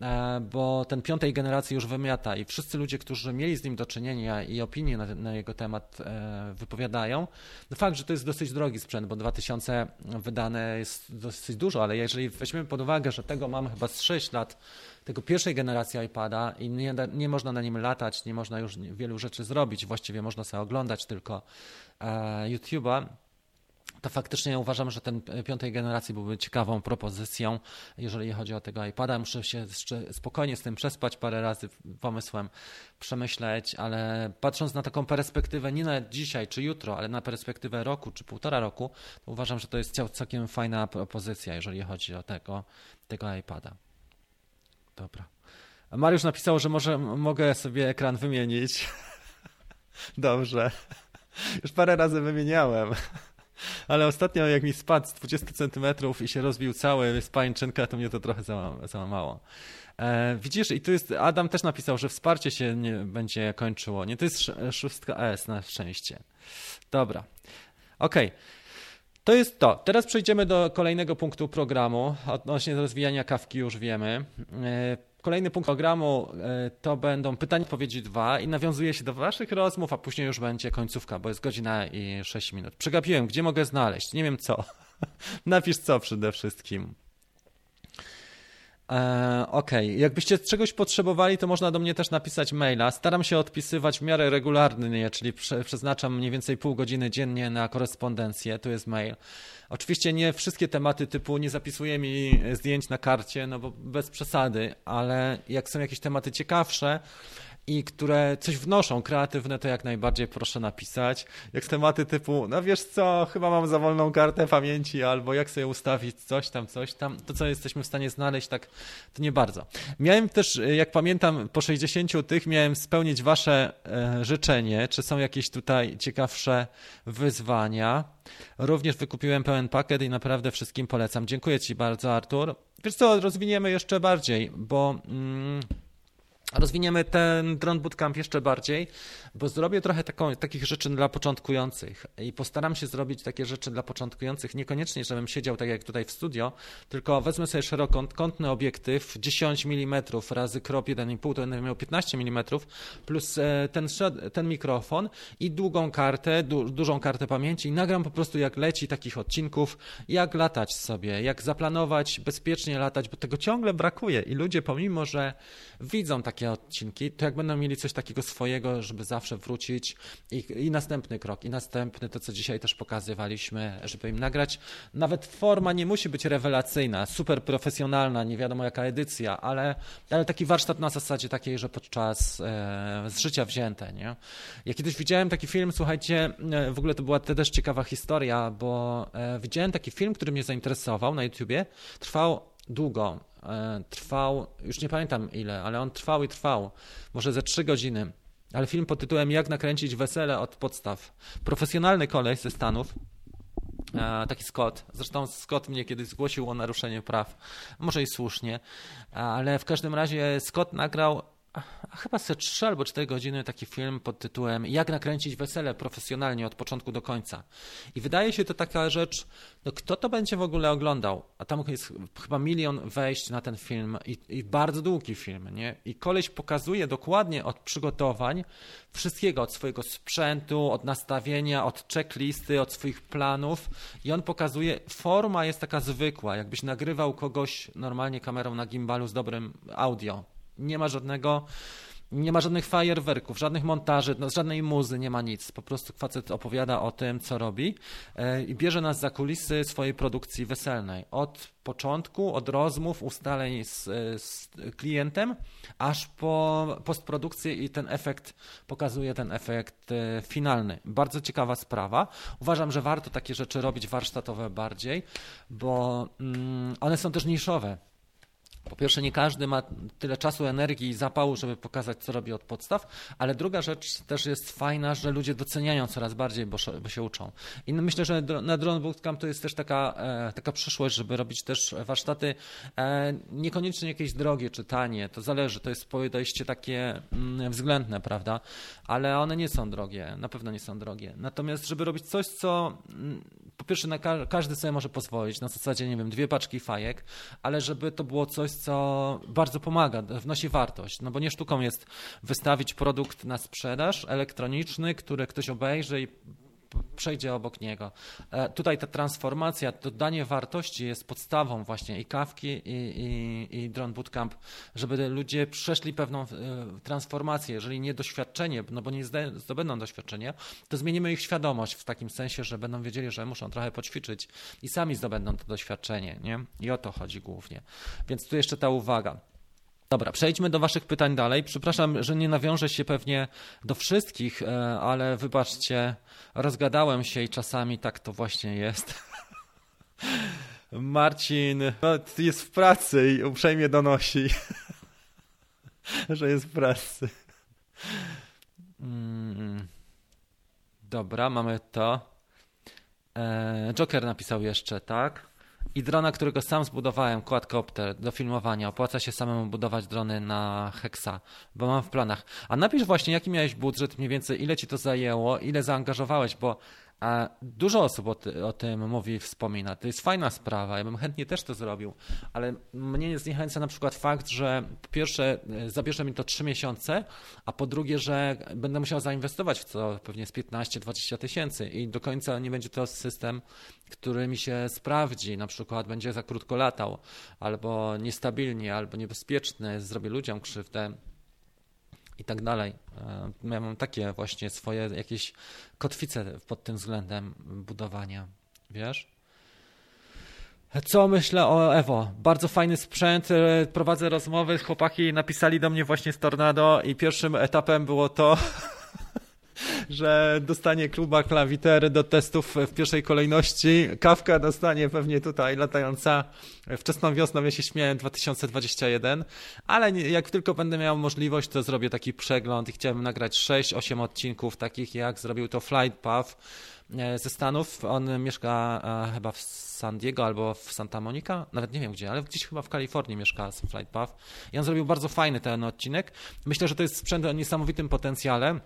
E, bo ten piątej generacji już wymiata i wszyscy ludzie, którzy mieli z nim do czynienia i opinie na, na jego temat e, wypowiadają. No fakt, że to jest dosyć drogi sprzęt, bo 2000 wydane jest dosyć dużo, ale jeżeli weźmiemy pod uwagę, że tego mam chyba z 6 lat, tego pierwszej generacji iPada i nie, nie można na nim latać, nie można już wielu rzeczy zrobić, właściwie można sobie oglądać tylko e, YouTube'a, to faktycznie uważam, że ten piątej generacji byłby ciekawą propozycją, jeżeli chodzi o tego iPada. Muszę się jeszcze spokojnie z tym przespać parę razy pomysłem, przemyśleć, ale patrząc na taką perspektywę, nie na dzisiaj czy jutro, ale na perspektywę roku czy półtora roku, to uważam, że to jest całkiem fajna propozycja, jeżeli chodzi o tego, tego iPada. Dobra. Mariusz napisał, że może mogę sobie ekran wymienić. Dobrze. Już parę razy wymieniałem. Ale ostatnio jak mi spadł z 20 centymetrów i się rozbił cały spańczynka, to mnie to trochę załamało. E, widzisz, i tu jest, Adam też napisał, że wsparcie się nie będzie kończyło. Nie, to jest szóstka S na szczęście. Dobra. Okej. Okay. To jest to. Teraz przejdziemy do kolejnego punktu programu. Odnośnie rozwijania kawki już wiemy. E, Kolejny punkt programu e, to będą pytania, odpowiedzi dwa i nawiązuje się do Waszych rozmów, a później już będzie końcówka, bo jest godzina i 6 minut. Przegapiłem, gdzie mogę znaleźć? Nie wiem co. Napisz co przede wszystkim. E, Okej, okay. jakbyście czegoś potrzebowali, to można do mnie też napisać maila. Staram się odpisywać w miarę regularnie, czyli prze, przeznaczam mniej więcej pół godziny dziennie na korespondencję. Tu jest mail. Oczywiście nie wszystkie tematy typu nie zapisuję mi zdjęć na karcie, no bo bez przesady, ale jak są jakieś tematy ciekawsze, i które coś wnoszą kreatywne, to jak najbardziej proszę napisać. Jak tematy typu, no wiesz co, chyba mam za wolną kartę pamięci, albo jak sobie ustawić coś tam, coś tam, to co jesteśmy w stanie znaleźć, tak to nie bardzo. Miałem też, jak pamiętam, po 60 tych miałem spełnić wasze e, życzenie, czy są jakieś tutaj ciekawsze wyzwania. Również wykupiłem pełen pakiet i naprawdę wszystkim polecam. Dziękuję Ci bardzo, Artur. Wiesz co, rozwiniemy jeszcze bardziej, bo... Mm, Rozwiniemy ten Drone Bootcamp jeszcze bardziej, bo zrobię trochę taką, takich rzeczy dla początkujących i postaram się zrobić takie rzeczy dla początkujących, niekoniecznie, żebym siedział tak jak tutaj w studio, tylko wezmę sobie szerokokątny obiektyw 10 mm razy krop 1,5, to będę miał 15 mm, plus e, ten, ten mikrofon i długą kartę, du, dużą kartę pamięci i nagram po prostu jak leci takich odcinków, jak latać sobie, jak zaplanować, bezpiecznie latać, bo tego ciągle brakuje i ludzie pomimo, że widzą takie odcinki, to jak będą mieli coś takiego swojego, żeby zawsze wrócić i, i następny krok, i następny, to co dzisiaj też pokazywaliśmy, żeby im nagrać. Nawet forma nie musi być rewelacyjna, super profesjonalna, nie wiadomo jaka edycja, ale, ale taki warsztat na zasadzie takiej, że podczas e, z życia wzięte. Nie? Ja kiedyś widziałem taki film, słuchajcie, e, w ogóle to była też ciekawa historia, bo e, widziałem taki film, który mnie zainteresował na YouTubie. Trwał długo. E, trwał, już nie pamiętam ile, ale on trwał i trwał, może ze trzy godziny. Ale film pod tytułem Jak nakręcić wesele od podstaw. Profesjonalny koleś ze Stanów, e, taki Scott. Zresztą Scott mnie kiedyś zgłosił o naruszeniu praw. Może i słusznie, ale w każdym razie Scott nagrał chyba ze 3 albo 4 godziny taki film pod tytułem Jak nakręcić wesele profesjonalnie od początku do końca. I wydaje się to taka rzecz, no kto to będzie w ogóle oglądał? A tam jest chyba milion wejść na ten film i, i bardzo długi film, nie? I koleś pokazuje dokładnie od przygotowań wszystkiego, od swojego sprzętu, od nastawienia, od checklisty, od swoich planów i on pokazuje, forma jest taka zwykła, jakbyś nagrywał kogoś normalnie kamerą na gimbalu z dobrym audio nie ma żadnego, nie ma żadnych fajerwerków, żadnych montaży, no, żadnej muzy, nie ma nic. Po prostu facet opowiada o tym, co robi e, i bierze nas za kulisy swojej produkcji weselnej. Od początku, od rozmów, ustaleń z, z klientem, aż po postprodukcję i ten efekt pokazuje ten efekt e, finalny. Bardzo ciekawa sprawa. Uważam, że warto takie rzeczy robić warsztatowe bardziej, bo mm, one są też niszowe po pierwsze, nie każdy ma tyle czasu, energii i zapału, żeby pokazać, co robi od podstaw, ale druga rzecz też jest fajna, że ludzie doceniają coraz bardziej, bo, się uczą. I myślę, że na Drone Bootcamp to jest też taka, e, taka przyszłość, żeby robić też warsztaty e, niekoniecznie jakieś drogie czy tanie, to zależy, to jest podejście takie mm, względne, prawda, ale one nie są drogie, na pewno nie są drogie. Natomiast, żeby robić coś, co mm, po pierwsze na ka każdy sobie może pozwolić, na zasadzie, nie wiem, dwie paczki fajek, ale żeby to było coś, co bardzo pomaga, wnosi wartość. No bo nie sztuką jest wystawić produkt na sprzedaż elektroniczny, który ktoś obejrzy i przejdzie obok niego. E, tutaj ta transformacja, dodanie wartości jest podstawą właśnie i kawki, i, i, i Drone Bootcamp, żeby ludzie przeszli pewną e, transformację. Jeżeli nie doświadczenie, no bo nie zdobędą doświadczenia, to zmienimy ich świadomość w takim sensie, że będą wiedzieli, że muszą trochę poćwiczyć i sami zdobędą to doświadczenie. Nie? I o to chodzi głównie. Więc tu jeszcze ta uwaga. Dobra, przejdźmy do Waszych pytań dalej. Przepraszam, że nie nawiążę się pewnie do wszystkich, e, ale wybaczcie, rozgadałem się i czasami tak to właśnie jest. Marcin no, jest w pracy i uprzejmie donosi, że jest w pracy. Mm. Dobra, mamy to. E, Joker napisał jeszcze, tak? I drona, którego sam zbudowałem, quadcopter do filmowania. Opłaca się samemu budować drony na Hexa, bo mam w planach. A napisz właśnie, jaki miałeś budżet, mniej więcej ile ci to zajęło, ile zaangażowałeś, bo a dużo osób o, ty, o, tym mówi, wspomina. To jest fajna sprawa, ja bym chętnie też to zrobił, ale mnie zniechęca na przykład fakt, że po pierwsze e, zabierze mi to 3 miesiące, a po drugie, że będę musiał zainwestować w co pewnie z 15-20 tysięcy i do końca nie będzie to system, który mi się sprawdzi, na przykład będzie za krótko latał, albo niestabilnie, albo niebezpieczny, zrobię ludziom krzywdę i tak dalej. E, ja mam takie właśnie swoje jakieś kotwice pod tym względem budowania, wiesz? Co myślę o Evo? Bardzo fajny sprzęt, e, prowadzę rozmowy, chłopaki napisali do mnie właśnie z Tornado i pierwszym etapem było to, że dostanie kluba klawitery do testów w pierwszej kolejności. Kawka dostanie pewnie tutaj latająca wczesną wiosną, ja się śmiałem, 2021, ale jak tylko będę miał możliwość, to zrobię taki przegląd i chciałbym nagrać 6-8 odcinków takich, jak zrobił to Flight Path e, ze Stanów. On mieszka e, chyba w San Diego albo w Santa Monica, nawet nie wiem gdzie, ale gdzieś chyba w Kalifornii mieszka Flight Path. I on zrobił bardzo fajny ten odcinek. Myślę, że to jest sprzęt o niesamowitym potencjale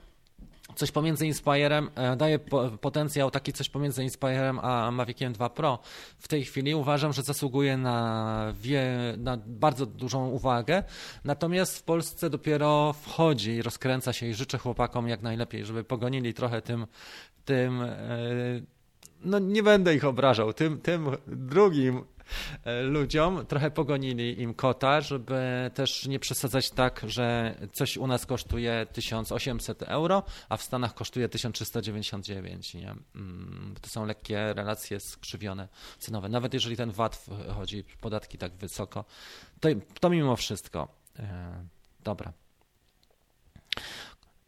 coś pomiędzy Inspirem, e, daje potencjał taki coś pomiędzy Inspirem a Maviciem 2 Pro. W tej chwili uważam, że zasługuje na, wie, na bardzo dużą uwagę, natomiast w Polsce dopiero wchodzi i rozkręca się i życzę chłopakom jak najlepiej, żeby pogonili trochę tym, tym e, no nie będę ich obrażał, tym, tym drugim ludziom, trochę pogonili im kota, żeby też nie przesadzać tak, że coś u nas kosztuje 1800 euro, a w Stanach kosztuje 1399. Nie? Mm, to są lekkie relacje skrzywione cenowe. Nawet jeżeli ten VAT wchodzi, podatki tak wysoko, to, to mimo wszystko. E, dobra.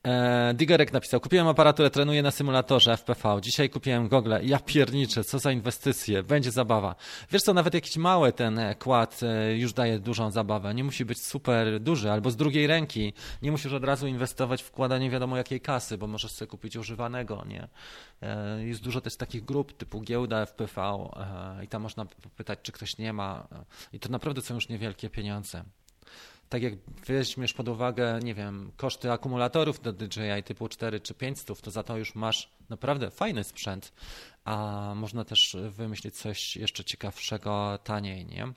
E, Digerek napisał, kupiłem aparaturę, trenuję na symulatorze FPV, dzisiaj kupiłem gogle, ja pierniczę, co za inwestycje, będzie zabawa. Wiesz co, nawet jakiś mały ten kład e, już daje dużą zabawę, nie musi być super duży, albo z drugiej ręki, nie musisz od razu inwestować w wkładanie wiadomo jakiej kasy, bo możesz sobie kupić używanego, nie? E, jest dużo też takich grup typu giełda FPV e, i tam można pytać, czy ktoś nie ma i to naprawdę są już niewielkie pieniądze tak jak weźmiesz pod uwagę, nie wiem, koszty akumulatorów do DJI typu 4 czy 500, to za to już masz naprawdę fajny sprzęt, a można też wymyślić coś jeszcze ciekawszego taniej, nie?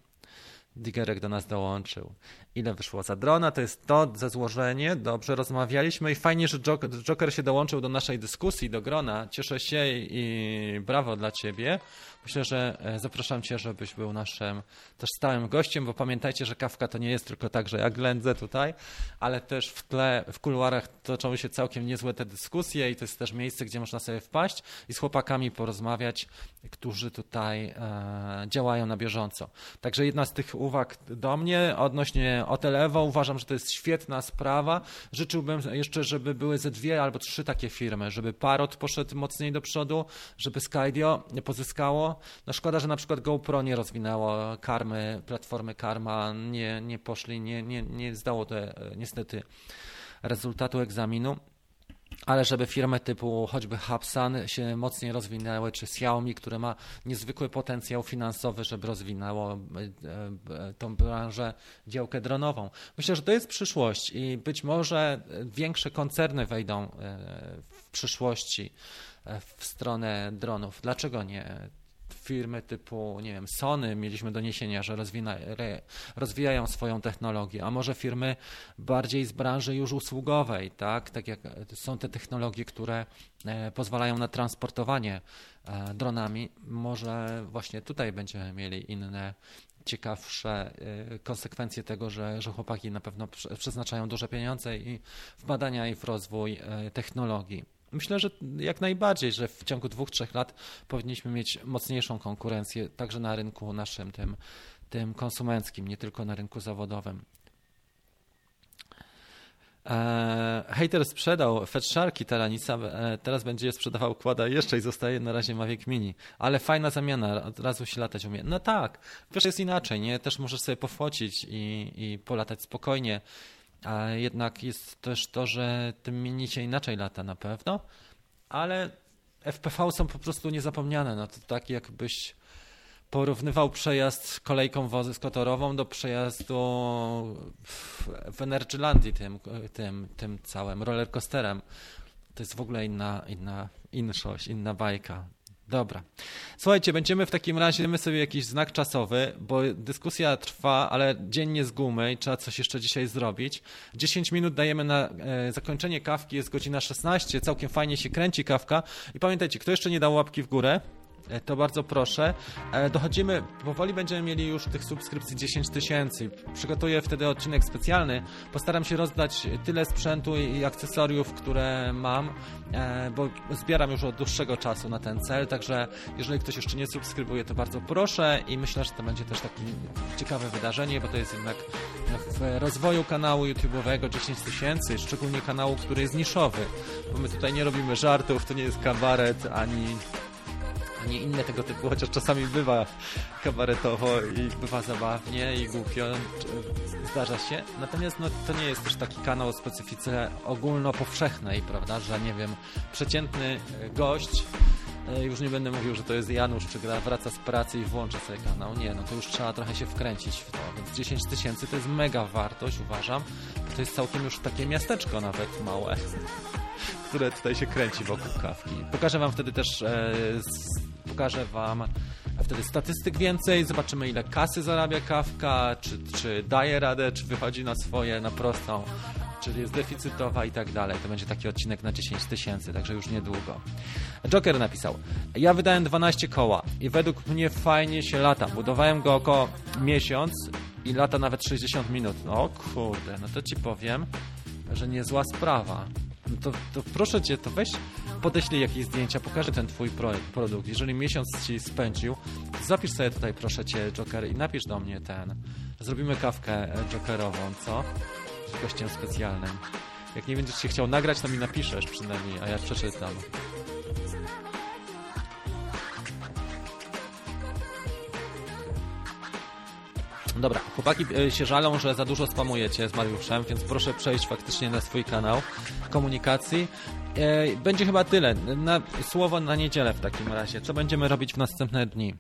Digerek do nas dołączył. Ile wyszło za drona? To jest to za złożenie. Dobrze rozmawialiśmy i fajnie, że Joker się dołączył do naszej dyskusji, do grona. Cieszę się i brawo dla ciebie. Myślę, że e, zapraszam cię, żebyś był naszym też stałym gościem, bo pamiętajcie, że kawka to nie jest tylko tak, że ja ględzę tutaj, ale też w tle, w kuluarach toczą się całkiem niezłe te dyskusje i to jest też miejsce, gdzie można sobie wpaść i z chłopakami porozmawiać, którzy tutaj e, działają na bieżąco. Także jedna z tych uwag do mnie odnośnie Otelewo, uważam, że to jest świetna sprawa. Życzyłbym jeszcze, żeby były ze dwie albo trzy takie firmy, żeby Parrot poszedł mocniej do przodu, żeby Skydio pozyskało. No szkoda, że na przykład GoPro nie rozwinęło karmy, platformy Karma, nie, nie poszli, nie, nie, nie zdało to e, niestety rezultatu egzaminu ale żeby firmy typu choćby Hubsan się mocniej rozwinęły, czy Xiaomi, które ma niezwykły potencjał finansowy, żeby rozwinęło e, e, tą branżę działkę dronową. Myślę, że to jest przyszłość i być może większe koncerny wejdą e, w przyszłości w stronę dronów. Dlaczego nie? Firmy typu, nie wiem, Sony, mieliśmy doniesienia, że rozwina, re, rozwijają swoją technologię, a może firmy bardziej z branży już usługowej, tak? Tak jak są te technologie, które e, pozwalają na transportowanie e, dronami, może właśnie tutaj będziemy mieli inne ciekawsze e, konsekwencje tego, że, że chłopaki na pewno przeznaczają duże pieniądze i w badania i w rozwój technologii. Myślę, że jak najbardziej, że w ciągu dwóch, trzech lat powinniśmy mieć mocniejszą konkurencję także na rynku naszym, tym, tym konsumenckim, nie tylko na rynku zawodowym. Eee, hater sprzedał Fetch Sharki Taranica, eee, teraz będzie je sprzedawał Kłada jeszcze i zostaje na razie Mavic Mini. Ale fajna zamiana, od razu się latać umie. No tak, wiesz, jest inaczej, nie? Też możesz sobie pofocić i, i polatać spokojnie. A jednak jest też to, że tym mini się inaczej lata na pewno, ale FPV są po prostu niezapomniane. No to tak jakbyś porównywał przejazd kolejką wozyskotorową do przejazdu w Energylandii tym, tym, tym całym rollercoasterem. To jest w ogóle inna, inna inszość, inna bajka. Dobra. Słuchajcie, będziemy w takim razie, damy sobie jakiś znak czasowy, bo dyskusja trwa, ale dzień nie z gumy i trzeba coś jeszcze dzisiaj zrobić. 10 minut dajemy na e, zakończenie kawki, jest godzina 16, całkiem fajnie się kręci kawka. I pamiętajcie, kto jeszcze nie dał łapki w górę, to bardzo proszę. E, dochodzimy, powoli będziemy mieli już tych subskrypcji 10 tysięcy. Przygotuję wtedy odcinek specjalny. Postaram się rozdać tyle sprzętu i akcesoriów, które mam, e, bo zbieram już od dłuższego czasu na ten cel, także jeżeli ktoś jeszcze nie subskrybuje, to bardzo proszę i myślę, że to będzie też takie ciekawe wydarzenie, bo to jest jednak w rozwoju kanału YouTube'owego 10 tysięcy, szczególnie kanału, który jest niszowy, bo my tutaj nie robimy żartów, to nie jest kabaret, ani a nie inne tego typu, chociaż czasami bywa kabaretowo i bywa zabawnie i głupio, zdarza się. Natomiast no, to nie jest też taki kanał o specyfice ogólnopowszechnej, prawda, że nie wiem, przeciętny gość e, już nie będę mówił, że to jest Janusz, czy gra wraca z pracy i włącza sobie kanał. Nie, no to już trzeba trochę się wkręcić w to. Więc 10 tysięcy to jest mega wartość, uważam. To jest całkiem już takie miasteczko nawet małe, które tutaj się kręci wokół kawki. Pokażę Wam wtedy też e, pokażę Wam wtedy statystyk więcej, zobaczymy ile kasy zarabia kawka, czy, czy daje radę, czy wychodzi na swoje, na prostą, czy jest deficytowa i tak dalej. To będzie taki odcinek na 10 tysięcy, także już niedługo. Joker napisał, ja wydałem 12 koła i według mnie fajnie się lata. Budowałem go około miesiąc i lata nawet 60 minut. No kurde, no to Ci powiem, że niezła sprawa. No to, to proszę Cię, to weź podeślij jakieś zdjęcia, pokażę ten twój produkt. Jeżeli miesiąc ci spędził, zapisz sobie tutaj proszę cię Joker i napisz do mnie ten. Zrobimy kawkę jokerową, co? Z gościem specjalnym. Jak nie będziesz się chciał nagrać, to mi napiszesz przynajmniej, a ja przeczytam. Dobra, chłopaki e, się żalą, że za dużo spamujecie z Mariuszem, więc proszę przejść faktycznie na swój kanał komunikacji. E, będzie chyba tyle. Na, słowo na niedzielę w takim razie. Co będziemy robić w następne dni?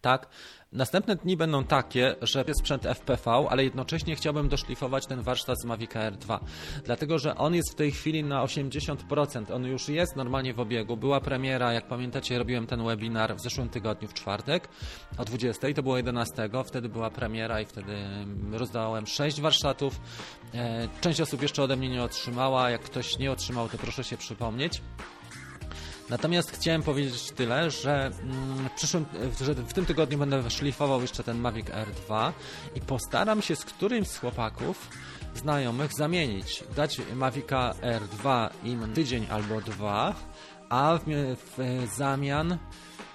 Tak? Następne dni będą takie, że jest sprzęt FPV, ale jednocześnie chciałbym doszlifować ten warsztat z Mavic Air 2, dlatego że on jest w tej chwili na 80%. On już jest normalnie w obiegu. Była premiera, jak pamiętacie, robiłem ten webinar w zeszłym tygodniu w czwartek o 20, to było 11, wtedy była premiera i wtedy rozdałem 6 warsztatów. E, część osób jeszcze ode mnie nie otrzymała, jak ktoś nie otrzymał, to proszę się przypomnieć. Natomiast chciałem powiedzieć tyle, że, mm, w, przyszłym, że w tym tygodniu będę szlifował jeszcze ten Mavic R2 i postaram się z którymś z chłopaków znajomych zamienić. Dać Mavica R2 im tydzień albo dwa, a w, w zamian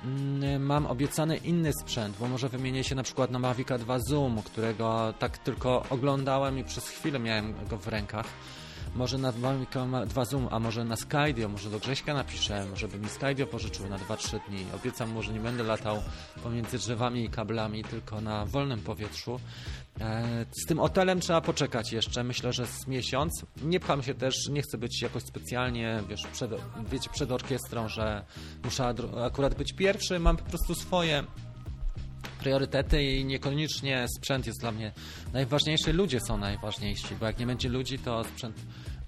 mm, mam obiecany inny sprzęt, bo może wymienię się na przykład na Mavica 2 Zoom, którego tak tylko oglądałem i przez chwilę miałem go w rękach może na dwa Zoom, a może na Skydio, może do Grześka napiszę, żeby mi Skydio pożyczył na 2-3 dni. Obiecam mu, że nie będę latał pomiędzy drzewami i kablami, tylko na wolnym powietrzu. E, z tym hotelem trzeba poczekać jeszcze, myślę, że z miesiąc. Nie pcham się też, nie chcę być jakoś specjalnie, wiesz, przed, wiecie, przed orkiestrą, że muszę akurat być pierwszy, mam po prostu swoje priorytety i niekoniecznie sprzęt jest dla mnie najważniejszy, ludzie są najważniejsi, bo jak nie będzie ludzi, to sprzęt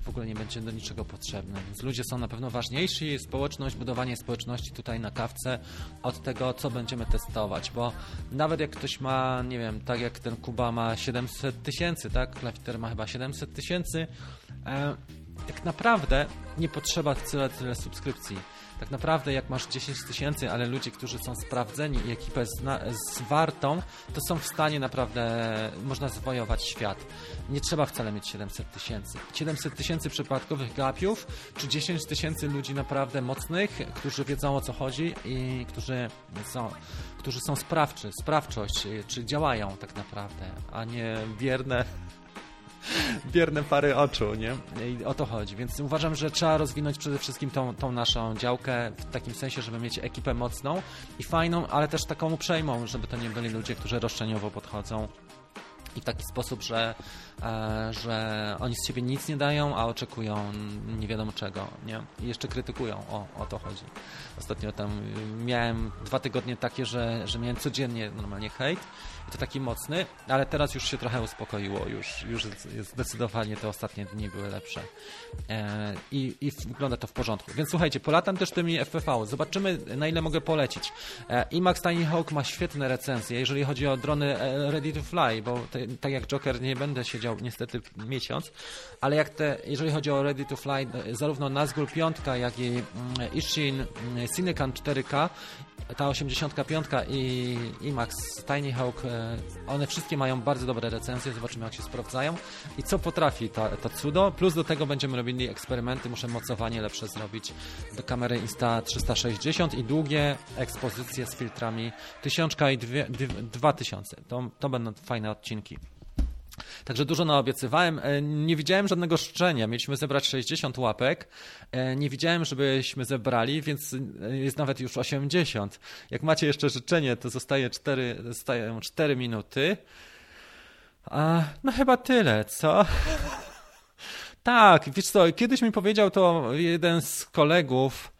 w ogóle nie będzie do niczego potrzebny. Więc ludzie są na pewno ważniejsi, społeczność, budowanie społeczności tutaj na kawce od tego, co będziemy testować, bo nawet jak ktoś ma, nie wiem, tak jak ten Kuba ma 700 tysięcy, tak? Klafiter ma chyba 700 tysięcy, e, tak naprawdę nie potrzeba tyle, tyle subskrypcji tak naprawdę jak masz 10 tysięcy, ale ludzie, którzy są sprawdzeni i ekipę z wartą, to są w stanie naprawdę, można zwojować świat. Nie trzeba wcale mieć 700 tysięcy. 700 tysięcy przypadkowych gapiów, czy 10 tysięcy ludzi naprawdę mocnych, którzy wiedzą o co chodzi i którzy są, którzy są sprawczy, sprawczość, czy działają tak naprawdę, a nie bierne bierne pary oczu, nie? I o to chodzi. Więc uważam, że trzeba rozwinąć przede wszystkim tą, tą naszą działkę w takim sensie, żeby mieć ekipę mocną i fajną, ale też taką uprzejmą, żeby to nie byli ludzie, którzy roszczeniowo podchodzą i w taki sposób, że, e, że oni z siebie nic nie dają, a oczekują nie wiadomo czego, nie? I jeszcze krytykują, o, o to chodzi. Ostatnio tam miałem dwa tygodnie takie, że, że miałem codziennie normalnie hejt, to taki mocny, ale teraz już się trochę uspokoiło, już, już zdecydowanie te ostatnie dni były lepsze e, i, i wygląda to w porządku. Więc słuchajcie, polatam też tymi FPV, zobaczymy na ile mogę polecić. E, IMAX Tiny Hawk ma świetne recenzje, jeżeli chodzi o drony e, Ready to Fly, bo te, tak jak Joker nie będę siedział niestety miesiąc, ale jak te, jeżeli chodzi o Ready to Fly, zarówno Nazgul 5, jak i mm, Ishin mm, Cinecan 4K ta 85 i IMAX Tiny Hawk, e, one wszystkie mają bardzo dobre recenzje, zobaczymy jak się sprawdzają. I co potrafi ta, to cudo, plus do tego będziemy robili eksperymenty, muszę mocowanie lepsze zrobić. Do kamery Insta360 i długie ekspozycje z filtrami 1000 i 2000, to, to będą fajne odcinki. Także dużo naobiecywałem. E, nie widziałem żadnego szczenia. Mieliśmy zebrać 60 łapek. E, nie widziałem, żebyśmy zebrali, więc e, jest nawet już 80. Jak macie jeszcze życzenie, to zostaje 4, zostają 4 minuty. A, no chyba tyle, co? tak, wiesz co, kiedyś mi powiedział to jeden z kolegów,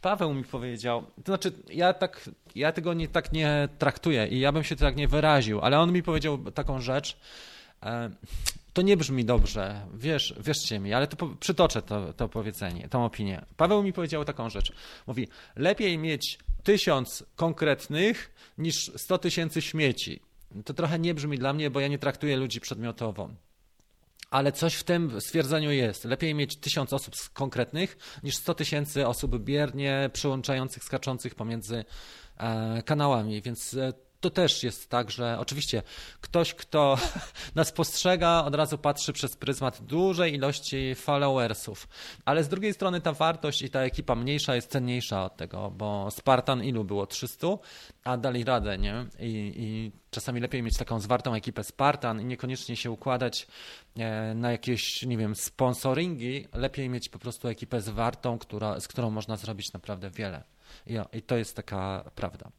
Paweł mi powiedział, to znaczy ja tak, ja tego nie, tak nie traktuję i ja bym się tak nie wyraził, ale on mi powiedział taką rzecz, to nie brzmi dobrze, wiesz, wierzcie mi, ale to przytoczę to, to powiedzenie, tą opinię. Paweł mi powiedział taką rzecz. Mówi, lepiej mieć tysiąc konkretnych niż sto tysięcy śmieci. To trochę nie brzmi dla mnie, bo ja nie traktuję ludzi przedmiotowo. Ale coś w tym stwierdzeniu jest. Lepiej mieć tysiąc osób konkretnych niż sto tysięcy osób biernie przyłączających, skaczących pomiędzy e, kanałami. Więc e, to też jest tak, że oczywiście ktoś, kto nas postrzega, od razu patrzy przez pryzmat dużej ilości followersów, ale z drugiej strony ta wartość i ta ekipa mniejsza jest cenniejsza od tego, bo Spartan ilu było? 300, a dali radę, nie? I, i czasami lepiej mieć taką zwartą ekipę Spartan i niekoniecznie się układać e, na jakieś, nie wiem, sponsoringi, lepiej mieć po prostu ekipę zwartą, która, z którą można zrobić naprawdę wiele. I, i to jest taka prawda.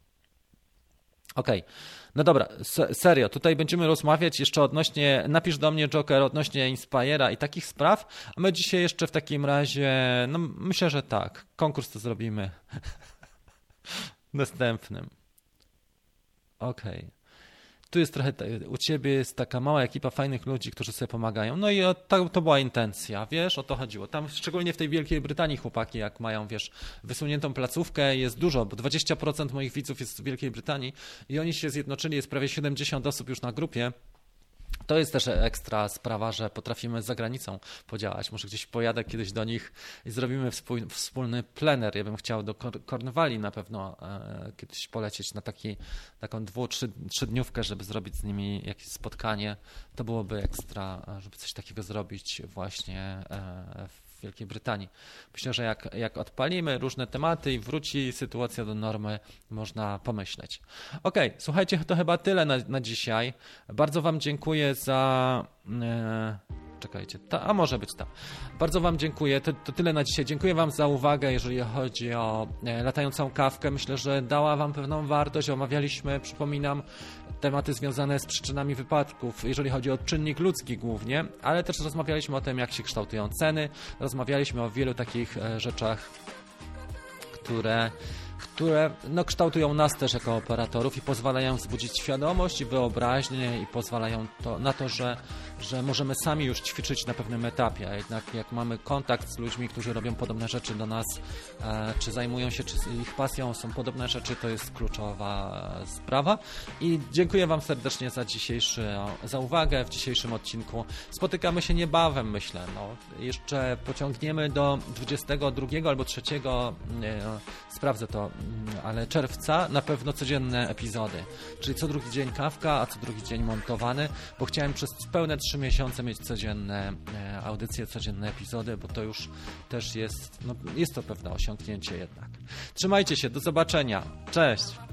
Okej, okay. no dobra, serio, tutaj będziemy rozmawiać jeszcze odnośnie, napisz do mnie Joker, odnośnie Inspira i takich spraw, a my dzisiaj jeszcze w takim razie, no myślę, że tak, konkurs to zrobimy następnym. Okej. Okay tu jest trochę, u ciebie jest taka mała ekipa fajnych ludzi, którzy sobie pomagają. No i to, to była intencja, wiesz, o to chodziło. Tam szczególnie w tej Wielkiej Brytanii chłopaki, jak mają, wiesz, wysuniętą placówkę, jest dużo, bo 20% moich widzów jest w Wielkiej Brytanii i oni się zjednoczyli, jest prawie 70 osób już na grupie to jest też ekstra sprawa, że potrafimy za granicą podziałać. Może gdzieś pojadę kiedyś do nich i zrobimy wspólny plener. Ja bym chciał do Kornwali na pewno e, kiedyś polecieć na taki, taką dwu, trzy, trzydniówkę, żeby zrobić z nimi jakieś spotkanie. To byłoby ekstra, żeby coś takiego zrobić właśnie e, Wielkiej Brytanii. Myślę, że jak, jak odpalimy różne tematy i wróci sytuacja do normy, można pomyśleć. Ok, słuchajcie, to chyba tyle na, na dzisiaj. Bardzo Wam dziękuję za. E, czekajcie, ta, a może być tam. Bardzo Wam dziękuję, to, to, tyle na dzisiaj. Dziękuję Wam za uwagę, jeżeli chodzi o e, latającą kawkę. Myślę, że dała Wam pewną wartość. Omawialiśmy, przypominam, tematy związane z przyczynami wypadków, jeżeli chodzi o czynnik ludzki głównie, ale też rozmawialiśmy o tym, jak się kształtują ceny. Rozmawialiśmy o wielu takich e, rzeczach, które które no, kształtują nas też jako operatorów i pozwalają wzbudzić świadomość i wyobraźnię i pozwalają to, na to, że, że możemy sami już ćwiczyć na pewnym etapie, a jednak jak mamy kontakt z ludźmi, którzy robią podobne rzeczy do nas, e, czy zajmują się, czy ich pasją są podobne rzeczy, to jest kluczowa sprawa. I dziękuję Wam serdecznie za dzisiejszy, za uwagę w dzisiejszym odcinku. Spotykamy się niebawem, myślę, no, jeszcze pociągniemy do 22 albo 3, e, sprawdzę to ale czerwca na pewno codzienne epizody. Czyli co drugi dzień kawka, a co drugi dzień montowany, bo chciałem przez pełne trzy miesiące mieć codzienne e, audycje, codzienne epizody, bo to już też jest, no, jest to pewne osiągnięcie jednak. Trzymajcie się, do zobaczenia. Cześć!